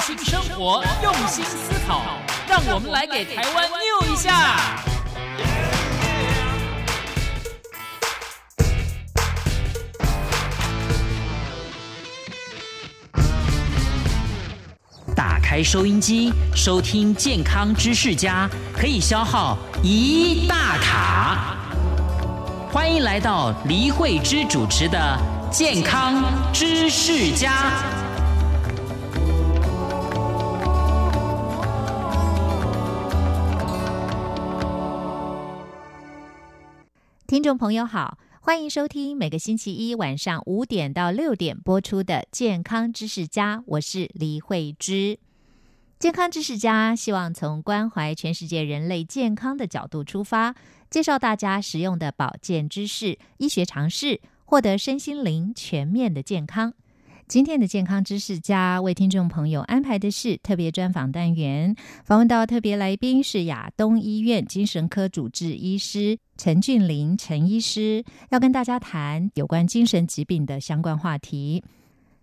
新生活，用心思考，让我们来给台湾 new 一下。打开收音机，收听健康知识家，可以消耗一大卡。欢迎来到黎慧芝主持的《健康知识家》。听众朋友好，欢迎收听每个星期一晚上五点到六点播出的《健康知识家》，我是黎慧芝。健康知识家希望从关怀全世界人类健康的角度出发，介绍大家实用的保健知识、医学常识，获得身心灵全面的健康。今天的健康知识家为听众朋友安排的是特别专访单元，访问到特别来宾是亚东医院精神科主治医师陈俊林陈医师，要跟大家谈有关精神疾病的相关话题。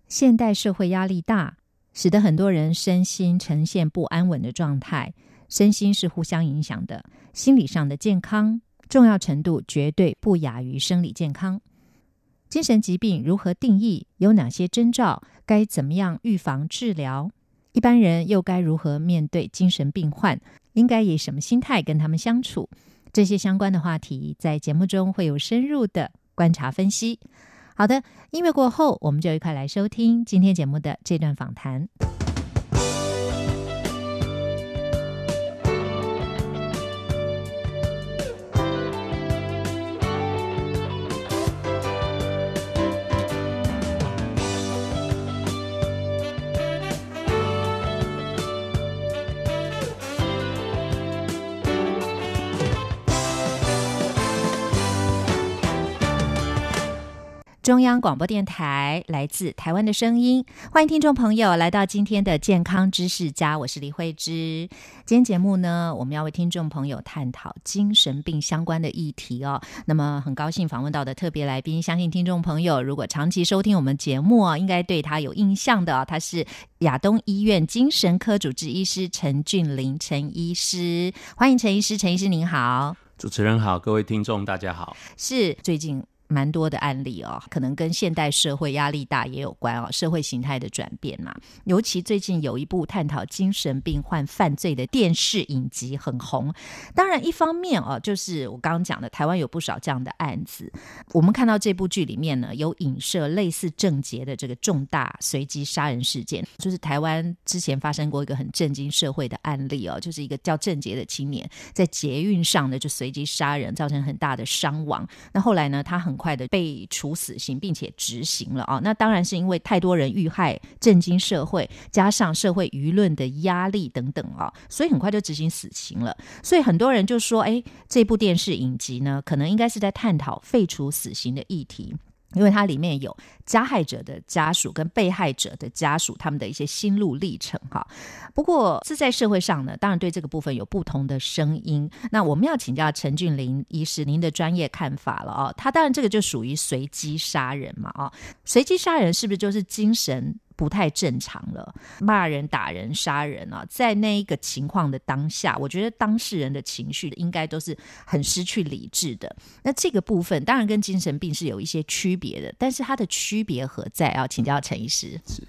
现代社会压力大，使得很多人身心呈现不安稳的状态，身心是互相影响的，心理上的健康重要程度绝对不亚于生理健康。精神疾病如何定义？有哪些征兆？该怎么样预防治疗？一般人又该如何面对精神病患？应该以什么心态跟他们相处？这些相关的话题，在节目中会有深入的观察分析。好的，音乐过后，我们就一块来收听今天节目的这段访谈。中央广播电台来自台湾的声音，欢迎听众朋友来到今天的健康知识家，我是李慧芝。今天节目呢，我们要为听众朋友探讨精神病相关的议题哦。那么很高兴访问到的特别来宾，相信听众朋友如果长期收听我们节目啊，应该对他有印象的。他是亚东医院精神科主治医师陈俊林陈医师，欢迎陈医师，陈医师您好，主持人好，各位听众大家好。是最近。蛮多的案例哦，可能跟现代社会压力大也有关哦，社会形态的转变嘛。尤其最近有一部探讨精神病患犯罪的电视影集很红。当然，一方面哦，就是我刚刚讲的，台湾有不少这样的案子。我们看到这部剧里面呢，有影射类似郑捷的这个重大随机杀人事件，就是台湾之前发生过一个很震惊社会的案例哦，就是一个叫郑捷的青年在捷运上呢就随机杀人，造成很大的伤亡。那后来呢，他很快的被处死刑，并且执行了啊！那当然是因为太多人遇害，震惊社会，加上社会舆论的压力等等啊，所以很快就执行死刑了。所以很多人就说：“哎，这部电视影集呢，可能应该是在探讨废除死刑的议题。”因为它里面有加害者的家属跟被害者的家属他们的一些心路历程哈。不过是在社会上呢，当然对这个部分有不同的声音。那我们要请教陈俊林医师您的专业看法了哦。他当然这个就属于随机杀人嘛啊，随机杀人是不是就是精神？不太正常了，骂人、打人、杀人啊，在那一个情况的当下，我觉得当事人的情绪应该都是很失去理智的。那这个部分当然跟精神病是有一些区别的，但是它的区别何在啊？请教陈医师。是，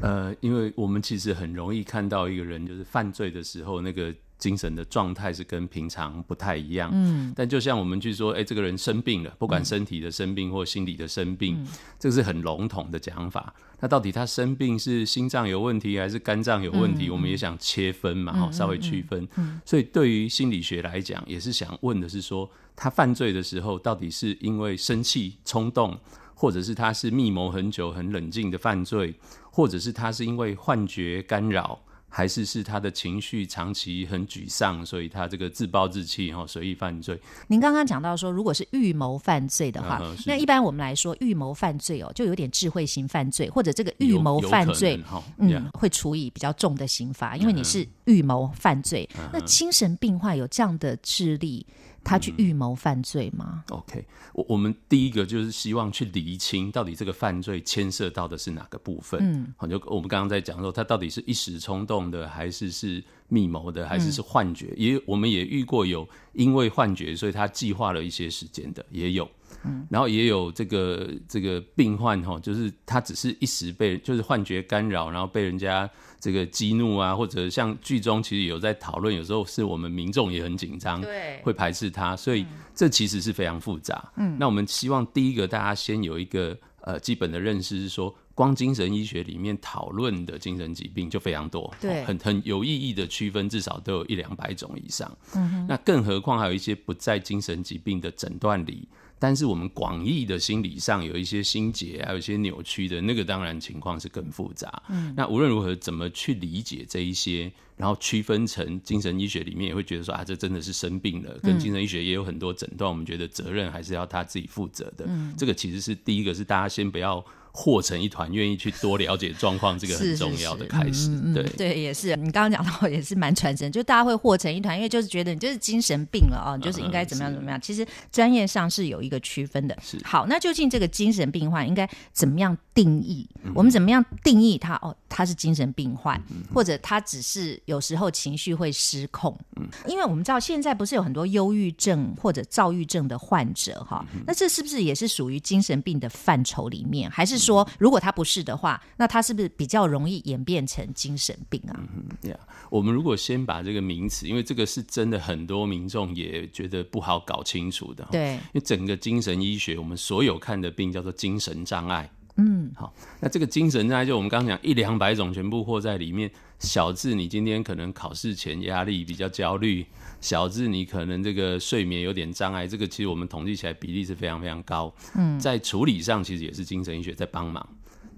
呃，因为我们其实很容易看到一个人就是犯罪的时候那个。精神的状态是跟平常不太一样，嗯，但就像我们去说，哎，这个人生病了，不管身体的生病或心理的生病，这个是很笼统的讲法。那到底他生病是心脏有问题还是肝脏有问题？我们也想切分嘛，哈，稍微区分。所以对于心理学来讲，也是想问的是说，他犯罪的时候到底是因为生气冲动，或者是他是密谋很久很冷静的犯罪，或者是他是因为幻觉干扰？还是是他的情绪长期很沮丧，所以他这个自暴自弃哈，随意犯罪。您刚刚讲到说，如果是预谋犯罪的话，那一般我们来说，预谋犯罪哦，就有点智慧型犯罪，或者这个预谋犯罪，嗯，会处以比较重的刑罚，因为你是预谋犯罪。那精神病患有这样的智力，他去预谋犯罪吗？OK，我我们第一个就是希望去厘清到底这个犯罪牵涉到的是哪个部分。嗯，好，就我们刚刚在讲说，他到底是一时冲动的，还是是密谋的，还是是幻觉？也我们也遇过有因为幻觉，所以他计划了一些时间的，也有。嗯，然后也有这个这个病患哈，就是他只是一时被就是幻觉干扰，然后被人家这个激怒啊，或者像剧中其实有在讨论，有时候是我们民众也很紧张，对，会排斥他，所以这其实是非常复杂。嗯，那我们希望第一个大家先有一个呃基本的认识，是说光精神医学里面讨论的精神疾病就非常多，对，很很有意义的区分，至少都有一两百种以上。嗯，那更何况还有一些不在精神疾病的诊断里。但是我们广义的心理上有一些心结，还有一些扭曲的那个，当然情况是更复杂。嗯，那无论如何，怎么去理解这一些，然后区分成精神医学里面也会觉得说啊，这真的是生病了，跟精神医学也有很多诊断，我们觉得责任还是要他自己负责的。嗯，这个其实是第一个，是大家先不要。和成一团，愿意去多了解状况，这个很重要的开始。对对，也是你刚刚讲到，也是蛮传神，就大家会和成一团，因为就是觉得你就是精神病了哦，就是应该怎么样怎么样。其实专业上是有一个区分的。是好，那究竟这个精神病患应该怎么样定义？我们怎么样定义他？哦，他是精神病患，或者他只是有时候情绪会失控？嗯，因为我们知道现在不是有很多忧郁症或者躁郁症的患者哈，那这是不是也是属于精神病的范畴里面？还是？说，如果他不是的话，那他是不是比较容易演变成精神病啊？嗯，呀，我们如果先把这个名词，因为这个是真的，很多民众也觉得不好搞清楚的。对，因为整个精神医学，我们所有看的病叫做精神障碍。嗯，好，那这个精神障碍就我们刚刚讲一两百种全部或在里面。小至你今天可能考试前压力比较焦虑，小至你可能这个睡眠有点障碍，这个其实我们统计起来比例是非常非常高。嗯，在处理上其实也是精神医学在帮忙。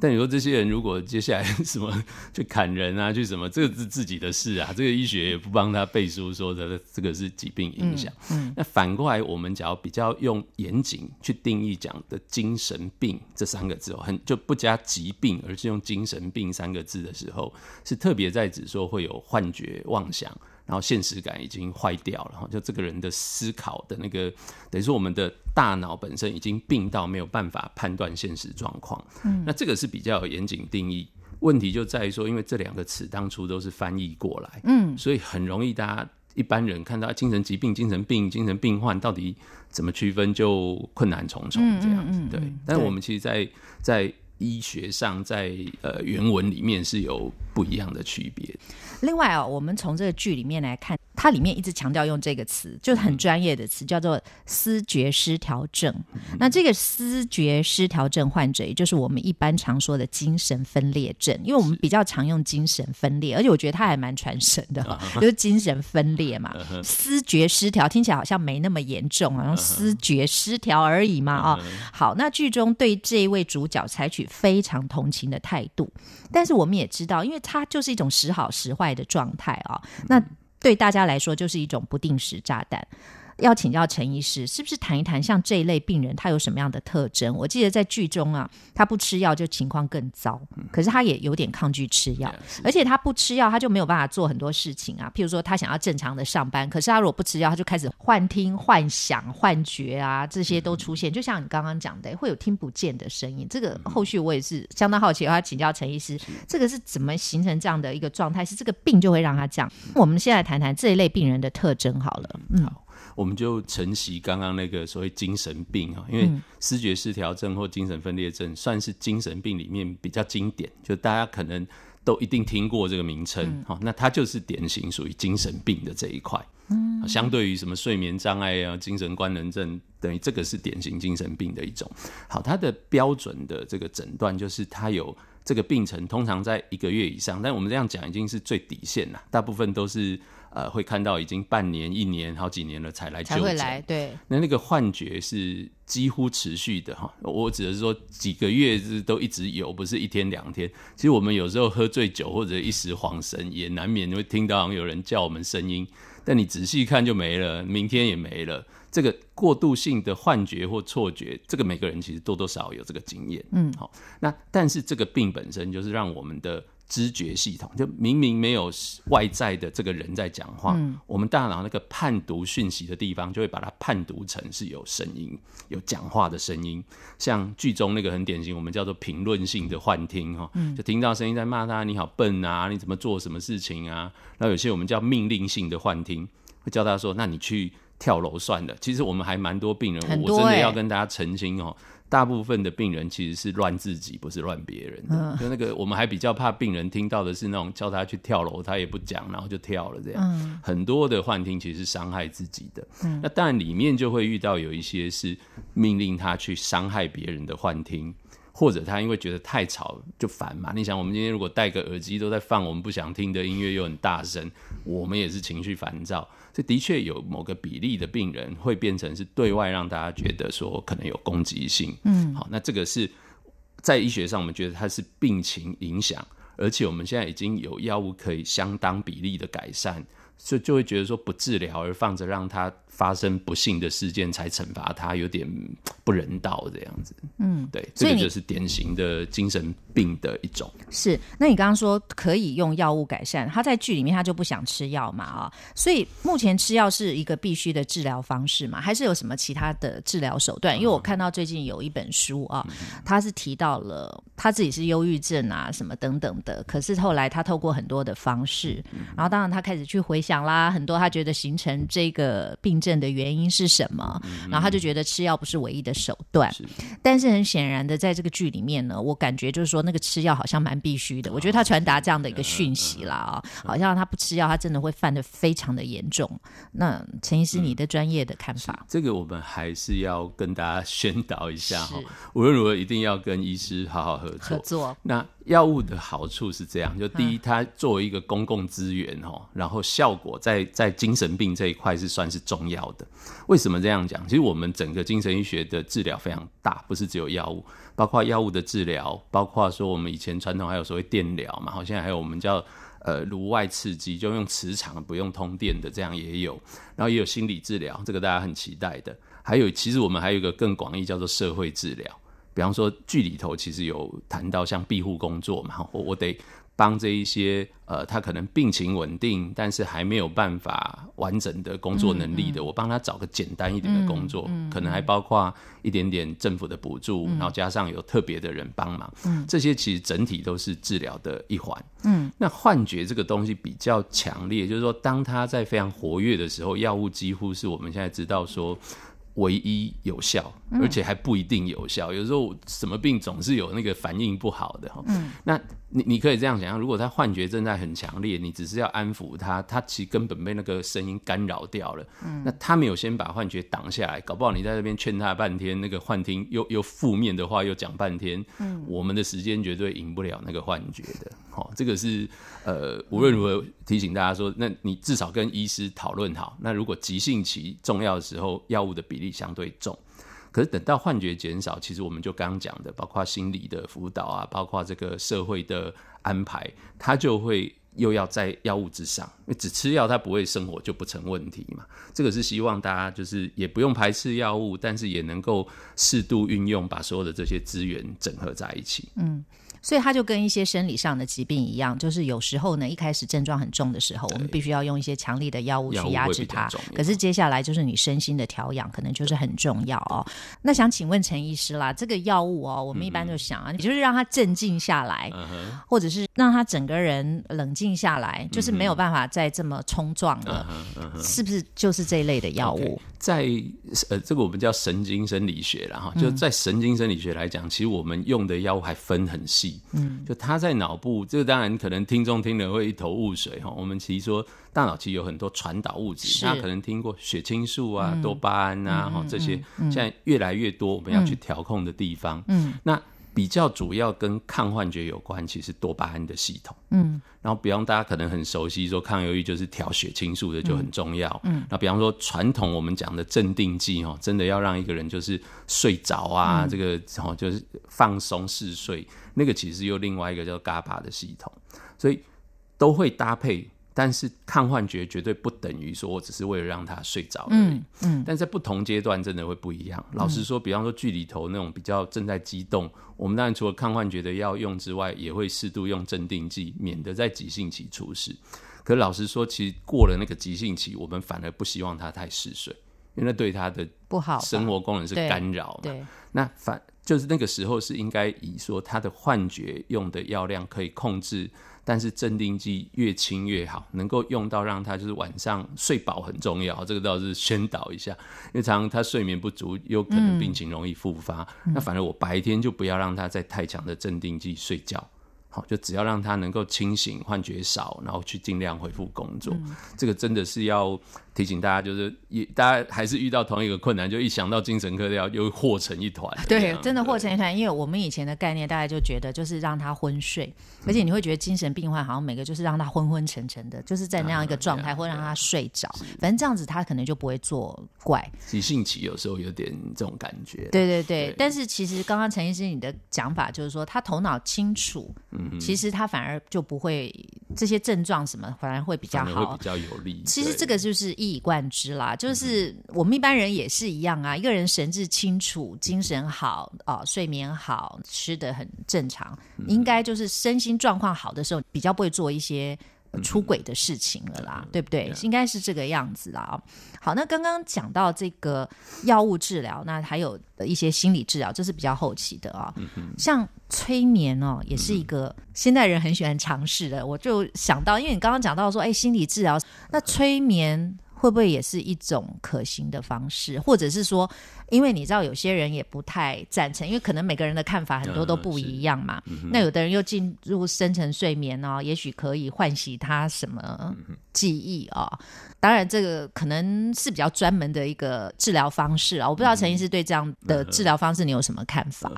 但你说这些人如果接下来 什么去砍人啊，去什么，这个是自己的事啊，这个医学也不帮他背书说的这个是疾病影响。嗯，那反过来，我们只要比较用严谨去定义讲的精神病这三个字哦，很就不加疾病，而是用精神病三个字的时候，是特别在指说会有幻觉、妄想。然后现实感已经坏掉了，哈，就这个人的思考的那个，等于说我们的大脑本身已经病到没有办法判断现实状况。嗯，那这个是比较有严谨定义。问题就在于说，因为这两个词当初都是翻译过来，嗯，所以很容易大家一般人看到精神疾病、精神病、精神病患到底怎么区分，就困难重重这样子。对，但是我们其实，在在医学上，在呃原文里面是有不一样的区别。另外啊，我们从这个剧里面来看。它里面一直强调用这个词，就是很专业的词，叫做思觉失调症。那这个思觉失调症患者，也就是我们一般常说的精神分裂症，因为我们比较常用精神分裂，而且我觉得它还蛮传神的，就是精神分裂嘛。思觉失调听起来好像没那么严重，好像思觉失调而已嘛。啊，好，那剧中对这一位主角采取非常同情的态度，但是我们也知道，因为他就是一种时好时坏的状态啊，那。对大家来说，就是一种不定时炸弹。要请教陈医师，是不是谈一谈像这一类病人，他有什么样的特征？我记得在剧中啊，他不吃药就情况更糟，可是他也有点抗拒吃药，而且他不吃药，他就没有办法做很多事情啊。譬如说，他想要正常的上班，可是他如果不吃药，他就开始幻听、幻想、幻觉啊，这些都出现。就像你刚刚讲的，会有听不见的声音。这个后续我也是相当好奇，要请教陈医师，这个是怎么形成这样的一个状态？是这个病就会让他这样？我们先来谈谈这一类病人的特征好了。嗯。我们就承袭刚刚那个所谓精神病啊，因为思觉失调症或精神分裂症算是精神病里面比较经典，就大家可能都一定听过这个名称。好，那它就是典型属于精神病的这一块。嗯，相对于什么睡眠障碍啊、精神官能症，等于这个是典型精神病的一种。好，它的标准的这个诊断就是它有这个病程，通常在一个月以上，但我们这样讲已经是最底线了，大部分都是。呃，会看到已经半年、一年、好几年了才来就诊，对。那那个幻觉是几乎持续的哈，我指的是说几个月是都一直有，不是一天两天。其实我们有时候喝醉酒或者一时恍神，也难免会听到有人叫我们声音，但你仔细看就没了，明天也没了。这个过渡性的幻觉或错觉，这个每个人其实多多少少有这个经验，嗯，好。那但是这个病本身就是让我们的。知觉系统，就明明没有外在的这个人在讲话，我们大脑那个判读讯息的地方，就会把它判读成是有声音、有讲话的声音。像剧中那个很典型，我们叫做评论性的幻听哈，就听到声音在骂他：“你好笨啊，你怎么做什么事情啊？”然后有些我们叫命令性的幻听，会叫他说：“那你去跳楼算了。”其实我们还蛮多病人，我真的要跟大家澄清哦。大部分的病人其实是乱自己，不是乱别人的。就那个，我们还比较怕病人听到的是那种叫他去跳楼，他也不讲，然后就跳了这样。很多的幻听其实是伤害自己的。那当然里面就会遇到有一些是命令他去伤害别人的幻听。或者他因为觉得太吵就烦嘛？你想，我们今天如果戴个耳机都在放我们不想听的音乐，又很大声，我们也是情绪烦躁。这的确有某个比例的病人会变成是对外让大家觉得说可能有攻击性。嗯，好，那这个是在医学上我们觉得它是病情影响，而且我们现在已经有药物可以相当比例的改善。就就会觉得说不治疗而放着让他发生不幸的事件才惩罚他，有点不人道这样子。嗯，对，这个就是典型的精神病的一种。是，那你刚刚说可以用药物改善，他在剧里面他就不想吃药嘛啊？所以目前吃药是一个必须的治疗方式嘛？还是有什么其他的治疗手段？因为我看到最近有一本书啊，他是提到了他自己是忧郁症啊什么等等的，可是后来他透过很多的方式，然后当然他开始去回。讲啦，很多他觉得形成这个病症的原因是什么，然后他就觉得吃药不是唯一的手段。但是很显然的，在这个剧里面呢，我感觉就是说那个吃药好像蛮必须的。我觉得他传达这样的一个讯息啦啊，好像他不吃药，他真的会犯的非常的严重。那陈医师，你的专业的看法？这个我们还是要跟大家宣导一下哈，无论如何一定要跟医师好好合作。合作。那药物的好处是这样，就第一，它作为一个公共资源哦，然后效。果在在精神病这一块是算是重要的。为什么这样讲？其实我们整个精神医学的治疗非常大，不是只有药物，包括药物的治疗，包括说我们以前传统还有所谓电疗嘛，好，现在还有我们叫呃颅外刺激，就用磁场不用通电的，这样也有。然后也有心理治疗，这个大家很期待的。还有，其实我们还有一个更广义叫做社会治疗，比方说剧里头其实有谈到像庇护工作嘛，我我得。帮这一些呃，他可能病情稳定，但是还没有办法完整的工作能力的，我帮他找个简单一点的工作，可能还包括一点点政府的补助，然后加上有特别的人帮忙，这些其实整体都是治疗的一环。嗯，那幻觉这个东西比较强烈，就是说当他在非常活跃的时候，药物几乎是我们现在知道说。唯一有效，而且还不一定有效。有时候什么病总是有那个反应不好的哈。嗯，那你你可以这样想象，如果他幻觉正在很强烈，你只是要安抚他，他其实根本被那个声音干扰掉了。嗯，那他没有先把幻觉挡下来，搞不好你在那边劝他半天，那个幻听又又负面的话又讲半天。嗯，我们的时间绝对赢不了那个幻觉的。好，这个是呃无论如何提醒大家说，那你至少跟医师讨论好。那如果急性期重要的时候，药物的比例相对重，可是等到幻觉减少，其实我们就刚刚讲的，包括心理的辅导啊，包括这个社会的安排，它就会又要在药物之上，因为只吃药它不会生活就不成问题嘛。这个是希望大家就是也不用排斥药物，但是也能够适度运用，把所有的这些资源整合在一起。嗯。所以它就跟一些生理上的疾病一样，就是有时候呢，一开始症状很重的时候，我们必须要用一些强力的药物去压制它。可是接下来就是你身心的调养，可能就是很重要哦。那想请问陈医师啦，这个药物哦，我们一般就想啊，你就是让他镇静下来，或者是让他整个人冷静下来，就是没有办法再这么冲撞了，是不是就是这一类的药物？在呃，这个我们叫神经生理学了哈，就在神经生理学来讲，其实我们用的药物还分很细。嗯，就它在脑部，这个当然可能听众听了会一头雾水哈。我们其实说大脑其实有很多传导物质，大家可能听过血清素啊、多巴胺啊哈这些，现在越来越多我们要去调控的地方。嗯，那。比较主要跟抗幻觉有关，其实多巴胺的系统。嗯，然后比方大家可能很熟悉，说抗忧郁就是调血清素的就很重要。嗯，那比方说传统我们讲的镇定剂哦，真的要让一个人就是睡着啊，这个哦就是放松嗜睡，那个其实又另外一个叫 GABA 的系统，所以都会搭配但是抗幻觉绝对不等于说我只是为了让他睡着而已。嗯，但在不同阶段真的会不一样。老实说，比方说剧里头那种比较正在激动，我们当然除了抗幻觉的药用之外，也会适度用镇定剂，免得在急性期出事。可老实说，其实过了那个急性期，我们反而不希望他太嗜睡，因为那对他的不好生活功能是干扰嘛。那反就是那个时候是应该以说他的幻觉用的药量可以控制。但是镇定剂越轻越好，能够用到让他就是晚上睡饱很重要，这个倒是宣导一下。因为常常他睡眠不足，有可能病情容易复发。那反正我白天就不要让他在太强的镇定剂睡觉，好，就只要让他能够清醒，幻觉少，然后去尽量恢复工作。这个真的是要。提醒大家，就是也大家还是遇到同一个困难，就一想到精神科要又和成一团。对，真的和成一团。因为我们以前的概念，大家就觉得就是让他昏睡，而且你会觉得精神病患好像每个就是让他昏昏沉沉的，就是在那样一个状态，会让他睡着。反正这样子他可能就不会作怪。急性期有时候有点这种感觉。对对对，但是其实刚刚陈医师你的讲法就是说，他头脑清楚，嗯，其实他反而就不会这些症状什么，反而会比较好，比较有利。其实这个就是。一以贯之啦，就是我们一般人也是一样啊。一个人神志清楚、精神好啊，睡眠好，吃的很正常，应该就是身心状况好的时候，比较不会做一些出轨的事情了啦，对不对？应该是这个样子啦。好，那刚刚讲到这个药物治疗，那还有一些心理治疗，这是比较后期的啊。像催眠哦，也是一个现代人很喜欢尝试的。我就想到，因为你刚刚讲到说，哎，心理治疗，那催眠。会不会也是一种可行的方式，或者是说，因为你知道有些人也不太赞成，因为可能每个人的看法很多都不一样嘛。那有的人又进入深层睡眠哦，也许可以唤醒他什么记忆啊。当然，这个可能是比较专门的一个治疗方式啊。我不知道陈医师对这样的治疗方式你有什么看法？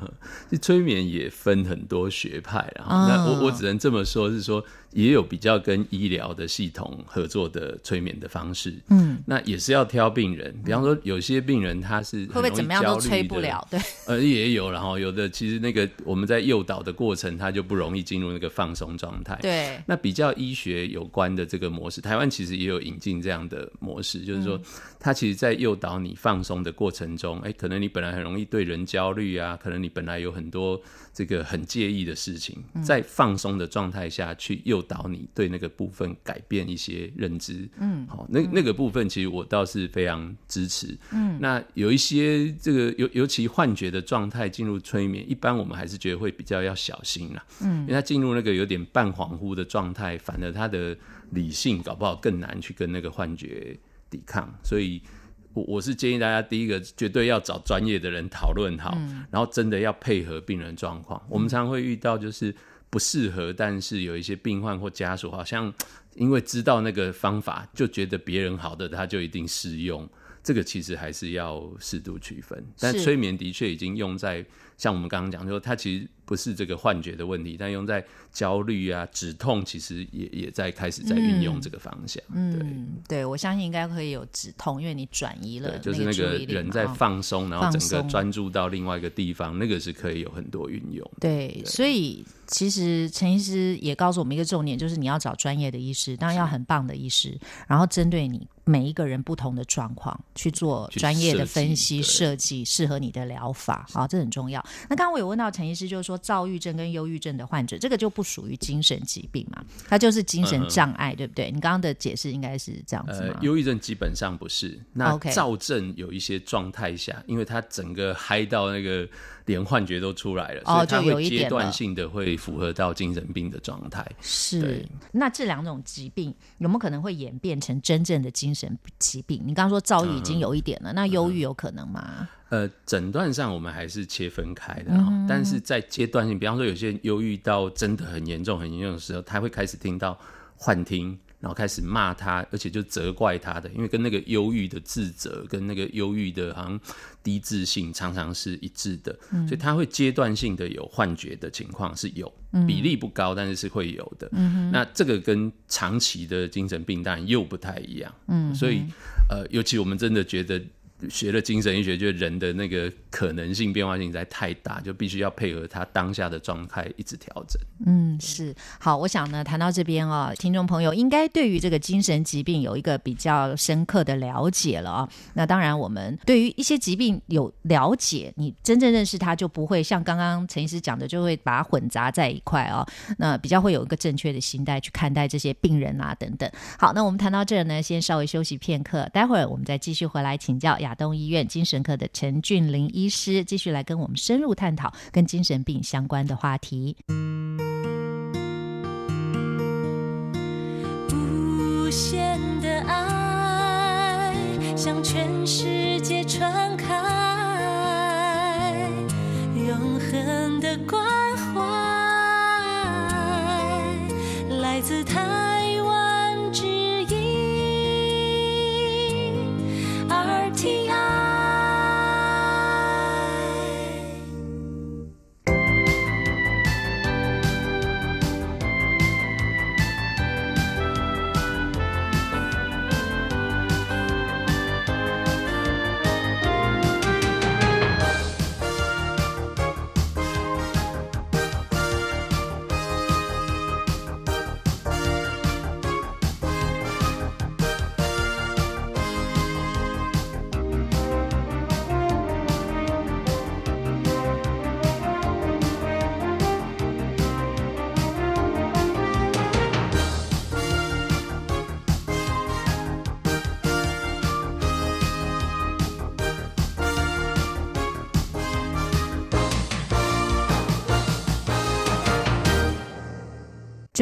催眠也分很多学派啊。那我我只能这么说，是说。也有比较跟医疗的系统合作的催眠的方式，嗯，那也是要挑病人。比方说，有些病人他是会不会怎么样都催不了？对，呃，也有，然后有的其实那个我们在诱导的过程，他就不容易进入那个放松状态。对，那比较医学有关的这个模式，台湾其实也有引进这样的模式，就是说，它其实，在诱导你放松的过程中，哎，可能你本来很容易对人焦虑啊，可能你本来有很多这个很介意的事情，在放松的状态下去诱。导你对那个部分改变一些认知，嗯，好，那那个部分其实我倒是非常支持，嗯，那有一些这个尤尤其幻觉的状态进入催眠，一般我们还是觉得会比较要小心啦，嗯，因为他进入那个有点半恍惚的状态，反而他的理性搞不好更难去跟那个幻觉抵抗，所以我我是建议大家第一个绝对要找专业的人讨论好，然后真的要配合病人状况，我们常会遇到就是。不适合，但是有一些病患或家属好像因为知道那个方法，就觉得别人好的他就一定适用。这个其实还是要适度区分。但催眠的确已经用在像我们刚刚讲，说它其实。不是这个幻觉的问题，但用在焦虑啊、止痛，其实也也在开始在运用这个方向。嗯，对，我相信应该可以有止痛，因为你转移了，就是那个人在放松，然后整个专注到另外一个地方，那个是可以有很多运用。对，所以其实陈医师也告诉我们一个重点，就是你要找专业的医师，当然要很棒的医师，然后针对你每一个人不同的状况去做专业的分析设计，适合你的疗法。啊，这很重要。那刚刚我有问到陈医师，就是说。躁郁症跟忧郁症的患者，这个就不属于精神疾病嘛？它就是精神障碍，对不对？你刚刚的解释应该是这样子吗？忧郁症基本上不是。那躁症有一些状态下，因为它整个嗨到那个连幻觉都出来了，所以它会阶段性的会符合到精神病的状态。是。那这两种疾病有没有可能会演变成真正的精神疾病？你刚刚说躁郁已经有一点了，那忧郁有可能吗？呃，诊断上我们还是切分开的，但是在阶段性，比方说有些人忧郁到真的很严重、很严重的时候，他会开始听到幻听，然后开始骂他，而且就责怪他的，因为跟那个忧郁的自责跟那个忧郁的好像低自信常常是一致的，所以他会阶段性的有幻觉的情况是有，比例不高，但是是会有的。那这个跟长期的精神病当然又不太一样，嗯，所以呃，尤其我们真的觉得。学了精神医学，就人的那个可能性变化性在太大，就必须要配合他当下的状态一直调整。嗯，是好。我想呢，谈到这边哦，听众朋友应该对于这个精神疾病有一个比较深刻的了解了啊。那当然，我们对于一些疾病有了解，你真正认识它，就不会像刚刚陈医师讲的，就会把它混杂在一块哦。那比较会有一个正确的心态去看待这些病人啊等等。好，那我们谈到这儿呢，先稍微休息片刻，待会儿我们再继续回来请教东医院精神科的陈俊林医师，继续来跟我们深入探讨跟精神病相关的话题。无限的爱向全世界传开，永恒的关怀来自台气呀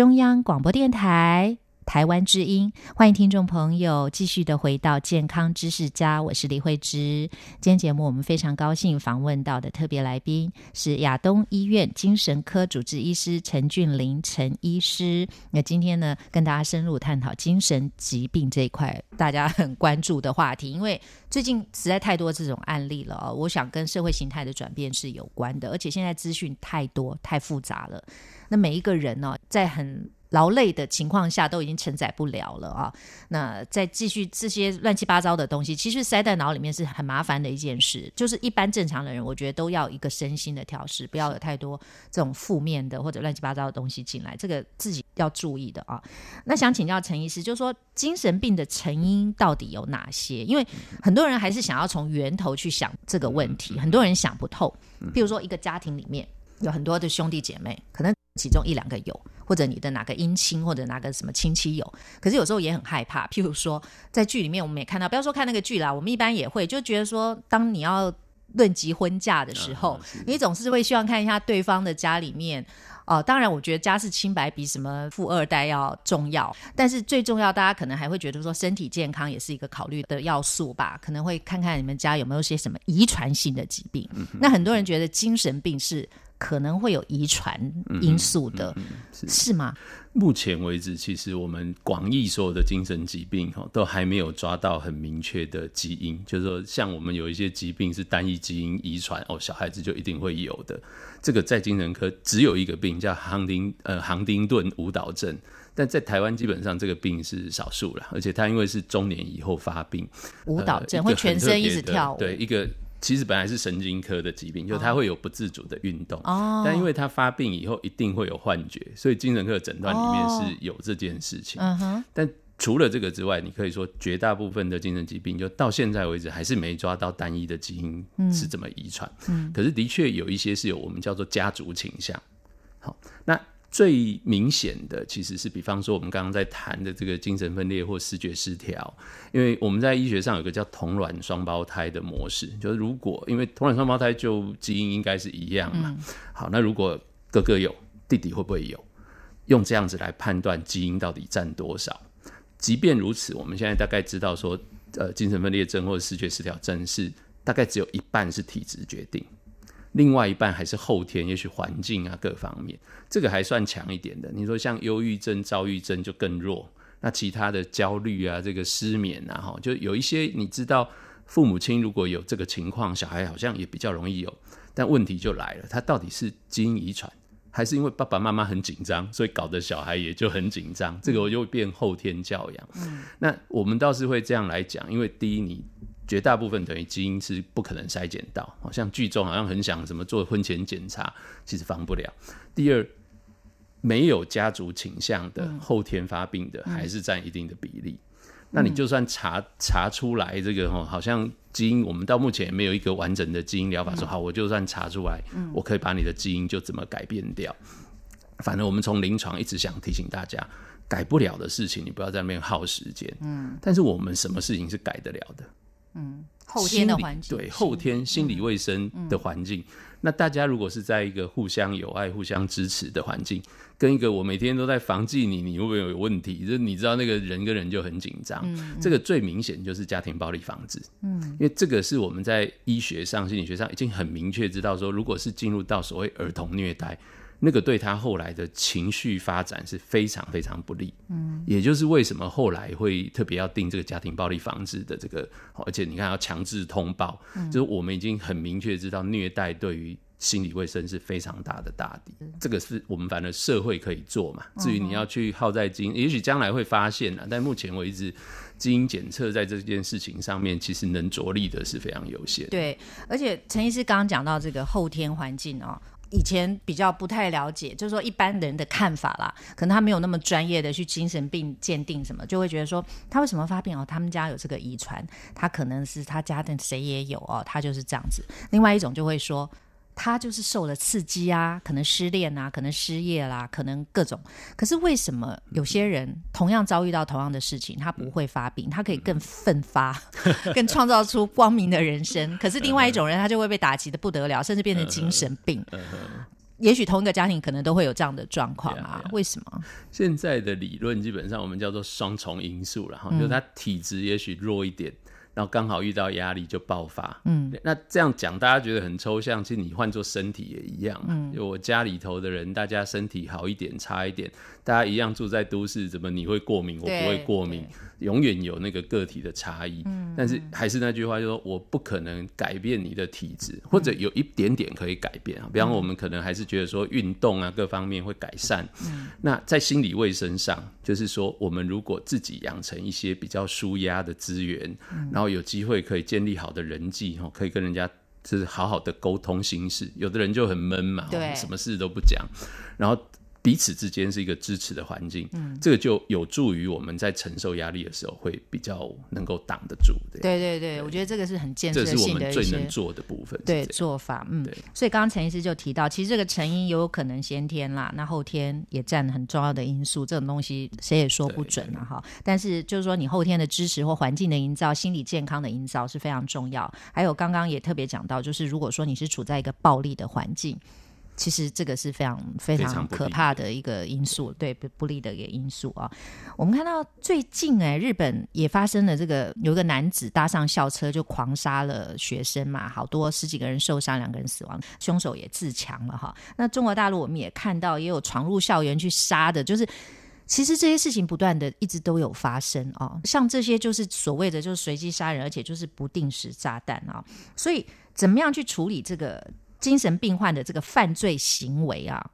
中央广播电台。台湾之音，欢迎听众朋友继续的回到健康知识家，我是李慧芝。今天节目我们非常高兴访问到的特别来宾是亚东医院精神科主治医师陈俊林陈医师。那今天呢，跟大家深入探讨精神疾病这一块大家很关注的话题，因为最近实在太多这种案例了哦。我想跟社会形态的转变是有关的，而且现在资讯太多太复杂了。那每一个人呢，在很劳累的情况下都已经承载不了了啊！那再继续这些乱七八糟的东西，其实塞在脑里面是很麻烦的一件事。就是一般正常的人，我觉得都要一个身心的调试，不要有太多这种负面的或者乱七八糟的东西进来，这个自己要注意的啊。那想请教陈医师，就是说精神病的成因到底有哪些？因为很多人还是想要从源头去想这个问题，很多人想不透。譬如说，一个家庭里面有很多的兄弟姐妹，可能其中一两个有。或者你的哪个姻亲或者哪个什么亲戚有，可是有时候也很害怕。譬如说，在剧里面我们也看到，不要说看那个剧啦，我们一般也会就觉得说，当你要论及婚嫁的时候，你总是会希望看一下对方的家里面。哦，当然，我觉得家世清白比什么富二代要重要。但是最重要，大家可能还会觉得说，身体健康也是一个考虑的要素吧？可能会看看你们家有没有些什么遗传性的疾病。那很多人觉得精神病是。可能会有遗传因素的，是吗？目前为止，其实我们广义所有的精神疾病哈，都还没有抓到很明确的基因。就是说，像我们有一些疾病是单一基因遗传，哦，小孩子就一定会有的。这个在精神科只有一个病叫杭丁呃杭丁顿舞蹈症，但在台湾基本上这个病是少数了，而且它因为是中年以后发病，舞蹈症会全身一直跳舞，对一个。其实本来是神经科的疾病，就他会有不自主的运动，但因为他发病以后一定会有幻觉，所以精神科的诊断里面是有这件事情。但除了这个之外，你可以说绝大部分的精神疾病，就到现在为止还是没抓到单一的基因是怎么遗传。嗯可是的确有一些是有我们叫做家族倾向。好，那。最明显的其实是，比方说我们刚刚在谈的这个精神分裂或视觉失调，因为我们在医学上有个叫同卵双胞胎的模式，就是如果因为同卵双胞胎就基因应该是一样嘛，好，那如果哥哥有，弟弟会不会有？用这样子来判断基因到底占多少？即便如此，我们现在大概知道说，呃，精神分裂症或者视觉失调症是大概只有一半是体质决定。另外一半还是后天，也许环境啊各方面，这个还算强一点的。你说像忧郁症、躁郁症就更弱。那其他的焦虑啊，这个失眠啊，哈，就有一些你知道，父母亲如果有这个情况，小孩好像也比较容易有。但问题就来了，他到底是基因遗传，还是因为爸爸妈妈很紧张，所以搞得小孩也就很紧张？这个我就变后天教养。嗯，那我们倒是会这样来讲，因为第一你。绝大部分等于基因是不可能筛检到，好像剧中好像很想什么做婚前检查，其实防不了。第二，没有家族倾向的后天发病的，还是占一定的比例。那你就算查查出来这个哈，好像基因，我们到目前也没有一个完整的基因疗法说好，我就算查出来，我可以把你的基因就怎么改变掉。反正我们从临床一直想提醒大家，改不了的事情，你不要在那边耗时间。嗯，但是我们什么事情是改得了的？嗯，后天的环境，对后天心理卫生的环境。那大家如果是在一个互相友爱、互相支持的环境，跟一个我每天都在防忌你，你会不会有问题？就是你知道那个人跟人就很紧张。这个最明显就是家庭暴力防治。嗯，因为这个是我们在医学上、心理学上已经很明确知道说，如果是进入到所谓儿童虐待。那个对他后来的情绪发展是非常非常不利，嗯，也就是为什么后来会特别要定这个家庭暴力防治的这个，而且你看要强制通报，就是我们已经很明确知道虐待对于心理卫生是非常大的大敌，这个是我们反正社会可以做嘛。至于你要去耗在基因，也许将来会发现啊，但目前为止基因检测在这件事情上面其实能着力的是非常有限。对，而且陈医师刚刚讲到这个后天环境哦。以前比较不太了解，就是说一般人的看法啦，可能他没有那么专业的去精神病鉴定什么，就会觉得说他为什么发病哦，他们家有这个遗传，他可能是他家的谁也有哦，他就是这样子。另外一种就会说。他就是受了刺激啊，可能失恋啊，可能失业啦，可能各种。可是为什么有些人同样遭遇到同样的事情，他不会发病，他可以更奋发，更创造出光明的人生？可是另外一种人，他就会被打击的不得了，甚至变成精神病。也许同一个家庭可能都会有这样的状况啊？为什么？现在的理论基本上我们叫做双重因素了哈，就是他体质也许弱一点。然后刚好遇到压力就爆发，嗯，那这样讲大家觉得很抽象，其实你换做身体也一样，嗯，就我家里头的人，大家身体好一点差一点，大家一样住在都市，怎么你会过敏，我不会过敏？永远有那个个体的差异，嗯，但是还是那句话，就是说我不可能改变你的体质，或者有一点点可以改变啊。比方我们可能还是觉得说运动啊各方面会改善，嗯，那在心理卫生上，就是说我们如果自己养成一些比较舒压的资源，然后有机会可以建立好的人际，哈，可以跟人家就是好好的沟通心事。有的人就很闷嘛，对，什么事都不讲，然后。彼此之间是一个支持的环境，嗯，这个就有助于我们在承受压力的时候会比较能够挡得住。对对对，我觉得这个是很建设性的最能做的部分。对做法，嗯，对。所以刚刚陈医师就提到，其实这个成因有可能先天啦，那后天也占很重要的因素。这种东西谁也说不准了哈。但是就是说，你后天的支持或环境的营造、心理健康的营造是非常重要。还有刚刚也特别讲到，就是如果说你是处在一个暴力的环境。其实这个是非常非常可怕的一个因素，对不不利的一个因素啊。我们看到最近哎，日本也发生了这个，有一个男子搭上校车就狂杀了学生嘛，好多十几个人受伤，两个人死亡，凶手也自强了哈。那中国大陆我们也看到也有闯入校园去杀的，就是其实这些事情不断的一直都有发生啊。像这些就是所谓的就是随机杀人，而且就是不定时炸弹啊。所以怎么样去处理这个？精神病患的这个犯罪行为啊，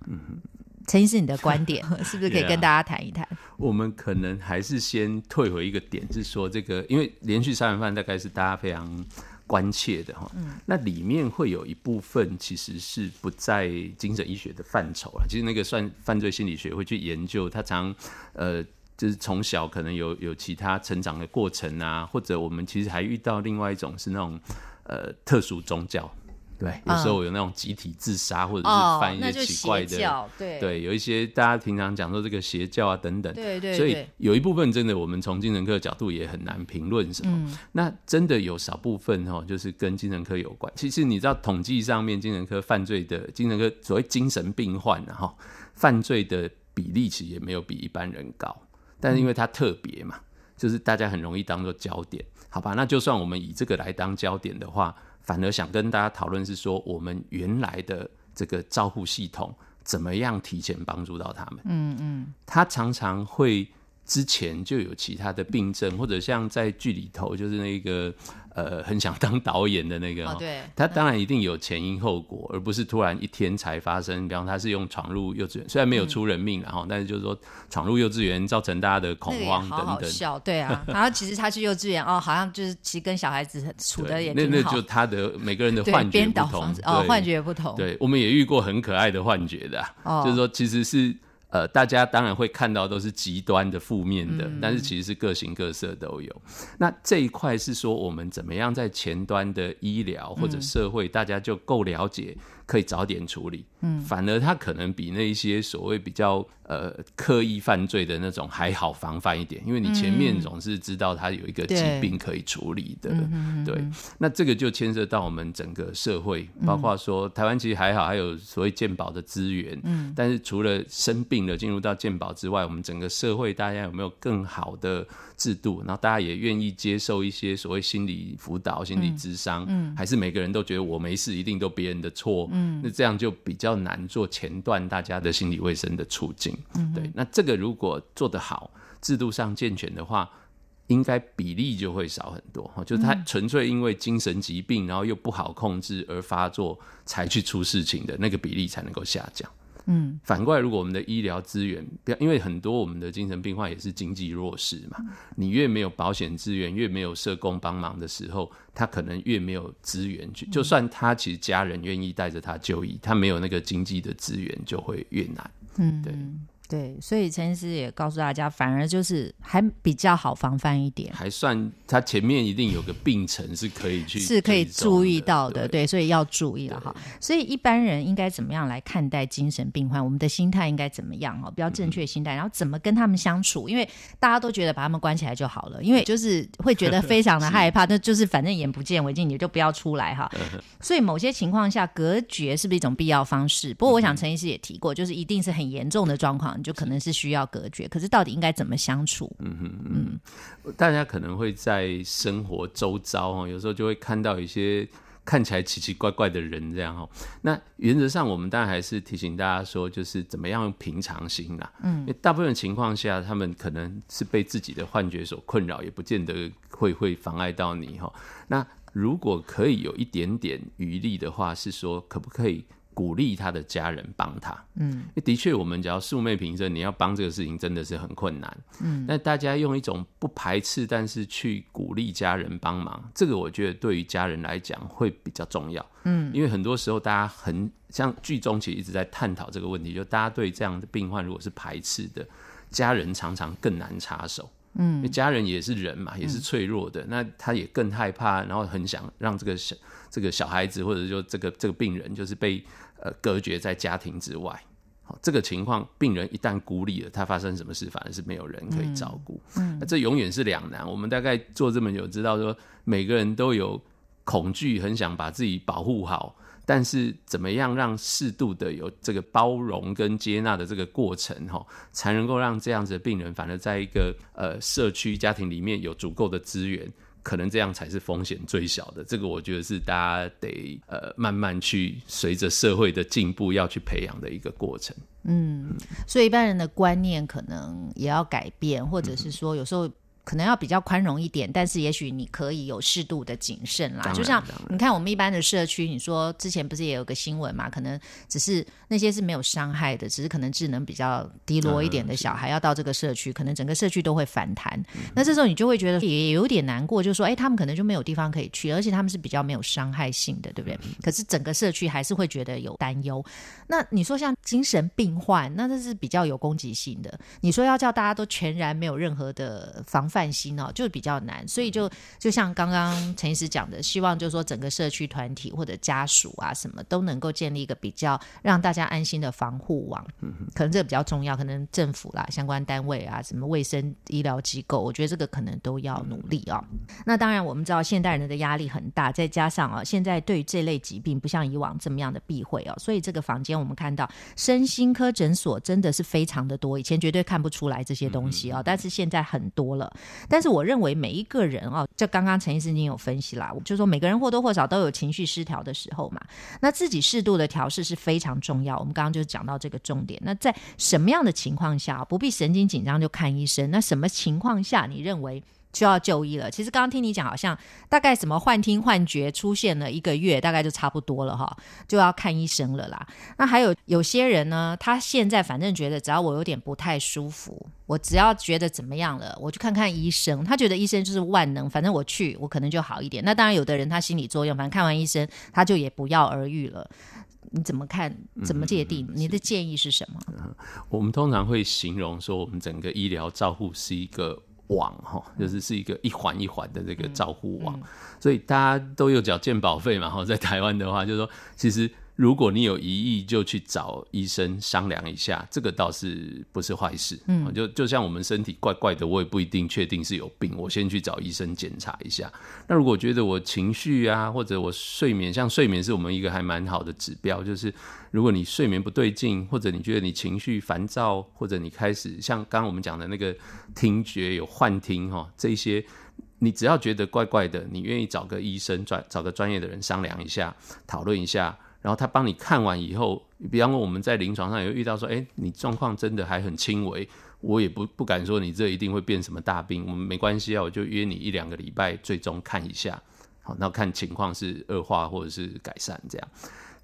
陈医师，你的观点 是不是可以跟大家谈一谈？我们可能还是先退回一个点，是说这个，因为连续杀人犯大概是大家非常关切的哈。嗯，那里面会有一部分其实是不在精神医学的范畴了。其实那个算犯罪心理学会去研究，他常呃，就是从小可能有有其他成长的过程啊，或者我们其实还遇到另外一种是那种呃特殊宗教。对，有时候有那种集体自杀，或者是犯一些奇怪的，对对，有一些大家平常讲说这个邪教啊等等，对对，所以有一部分真的，我们从精神科的角度也很难评论什么。那真的有少部分哦，就是跟精神科有关。其实你知道，统计上面精神科犯罪的精神科所谓精神病患，然后犯罪的比例其实也没有比一般人高，但是因为它特别嘛，就是大家很容易当做焦点，好吧？那就算我们以这个来当焦点的话。反而想跟大家讨论是说，我们原来的这个照护系统怎么样提前帮助到他们？嗯嗯，他常常会之前就有其他的病症，或者像在剧里头就是那个。呃，很想当导演的那个，对，他当然一定有前因后果，而不是突然一天才发生。比方他是用闯入幼稚园，虽然没有出人命，然后，但是就是说闯入幼稚园造成大家的恐慌等等。笑，对啊。然后其实他去幼稚园哦，好像就是其实跟小孩子处的也那那就他的每个人的幻觉不同哦，幻觉不同。对，我们也遇过很可爱的幻觉的，就是说其实是。呃，大家当然会看到都是极端的负面的，但是其实是各形各色都有。那这一块是说，我们怎么样在前端的医疗或者社会，大家就够了解。可以早点处理，嗯，反而他可能比那一些所谓比较呃刻意犯罪的那种还好防范一点，因为你前面总是知道他有一个疾病可以处理的，嗯对。那这个就牵涉到我们整个社会，包括说台湾其实还好，还有所谓健保的资源，嗯，但是除了生病了进入到健保之外，我们整个社会大家有没有更好的？制度，然后大家也愿意接受一些所谓心理辅导、心理咨商，嗯，还是每个人都觉得我没事，一定都别人的错，嗯，那这样就比较难做前段大家的心理卫生的促进，嗯，对，那这个如果做得好，制度上健全的话，应该比例就会少很多，哈，就是他纯粹因为精神疾病，然后又不好控制而发作才去出事情的那个比例才能够下降。嗯，反过来，如果我们的医疗资源，因为很多我们的精神病患也是经济弱势嘛，你越没有保险资源，越没有社工帮忙的时候，他可能越没有资源去。就算他其实家人愿意带着他就医，他没有那个经济的资源，就会越难。嗯，对。对，所以陈医师也告诉大家，反而就是还比较好防范一点，还算他前面一定有个病程是可以去是可以注意到的，对，所以要注意了哈。所以一般人应该怎么样来看待精神病患？我们的心态应该怎么样哈？比较正确心态，然后怎么跟他们相处？因为大家都觉得把他们关起来就好了，因为就是会觉得非常的 害怕，那就是反正眼不见为净，你就不要出来哈。所以某些情况下，隔绝是不是一种必要方式？不过我想陈医师也提过，就是一定是很严重的状况。就可能是需要隔绝，可是到底应该怎么相处？嗯哼嗯，大家可能会在生活周遭哦，有时候就会看到一些看起来奇奇怪怪的人这样哦。那原则上，我们当然还是提醒大家说，就是怎么样用平常心啦。嗯，因为大部分情况下，他们可能是被自己的幻觉所困扰，也不见得会会妨碍到你哈。那如果可以有一点点余力的话，是说可不可以？鼓励他的家人帮他，嗯，的确，我们只要素昧平生，你要帮这个事情真的是很困难，嗯。那大家用一种不排斥，但是去鼓励家人帮忙，这个我觉得对于家人来讲会比较重要，嗯。因为很多时候大家很像剧中其实一直在探讨这个问题，就大家对这样的病患如果是排斥的，家人常常更难插手，嗯。因为家人也是人嘛，也是脆弱的，那他也更害怕，然后很想让这个小这个小孩子或者就这个这个病人就是被。呃，隔绝在家庭之外，好，这个情况，病人一旦孤立了，他发生什么事，反而是没有人可以照顾。嗯，那这永远是两难。我们大概做这么久，知道说每个人都有恐惧，很想把自己保护好，但是怎么样让适度的有这个包容跟接纳的这个过程，哈，才能够让这样子的病人，反而在一个呃社区家庭里面有足够的资源。可能这样才是风险最小的，这个我觉得是大家得呃慢慢去随着社会的进步要去培养的一个过程。嗯，所以一般人的观念可能也要改变，或者是说有时候。可能要比较宽容一点，但是也许你可以有适度的谨慎啦。就像你看，我们一般的社区，你说之前不是也有个新闻嘛？可能只是那些是没有伤害的，只是可能智能比较低落一点的小孩要到这个社区，可能整个社区都会反弹。那这时候你就会觉得也有点难过，就说哎，他们可能就没有地方可以去，而且他们是比较没有伤害性的，对不对？可是整个社区还是会觉得有担忧。那你说像精神病患，那这是比较有攻击性的。你说要叫大家都全然没有任何的防。范心哦，就是比较难，所以就就像刚刚陈医师讲的，希望就是说整个社区团体或者家属啊，什么都能够建立一个比较让大家安心的防护网。嗯，可能这个比较重要，可能政府啦、相关单位啊、什么卫生医疗机构，我觉得这个可能都要努力哦。那当然，我们知道现代人的压力很大，再加上啊，现在对于这类疾病不像以往这么样的避讳哦，所以这个房间我们看到身心科诊所真的是非常的多，以前绝对看不出来这些东西啊，但是现在很多了。但是我认为每一个人哦，这刚刚陈医师您有分析啦，就说每个人或多或少都有情绪失调的时候嘛。那自己适度的调试是非常重要。我们刚刚就讲到这个重点。那在什么样的情况下不必神经紧张就看医生？那什么情况下你认为？需要就医了。其实刚刚听你讲，好像大概什么幻听、幻觉出现了一个月，大概就差不多了哈，就要看医生了啦。那还有有些人呢，他现在反正觉得只要我有点不太舒服，我只要觉得怎么样了，我去看看医生。他觉得医生就是万能，反正我去，我可能就好一点。那当然，有的人他心理作用，反正看完医生他就也不药而愈了。你怎么看？怎么界定？你的建议是什么？我们通常会形容说，我们整个医疗照护是一个。网哈，就是是一个一环一环的这个照护网，所以大家都有缴健保费嘛。哈，在台湾的话，就是说其实。如果你有疑义，就去找医生商量一下，这个倒是不是坏事。嗯，就就像我们身体怪怪的，我也不一定确定是有病，我先去找医生检查一下。那如果觉得我情绪啊，或者我睡眠，像睡眠是我们一个还蛮好的指标，就是如果你睡眠不对劲，或者你觉得你情绪烦躁，或者你开始像刚刚我们讲的那个听觉有幻听哈，这些你只要觉得怪怪的，你愿意找个医生专找个专业的人商量一下，讨论一下。然后他帮你看完以后，比方说我们在临床上有遇到说，哎，你状况真的还很轻微，我也不不敢说你这一定会变什么大病，我们没关系啊，我就约你一两个礼拜，最终看一下，好，那看情况是恶化或者是改善这样，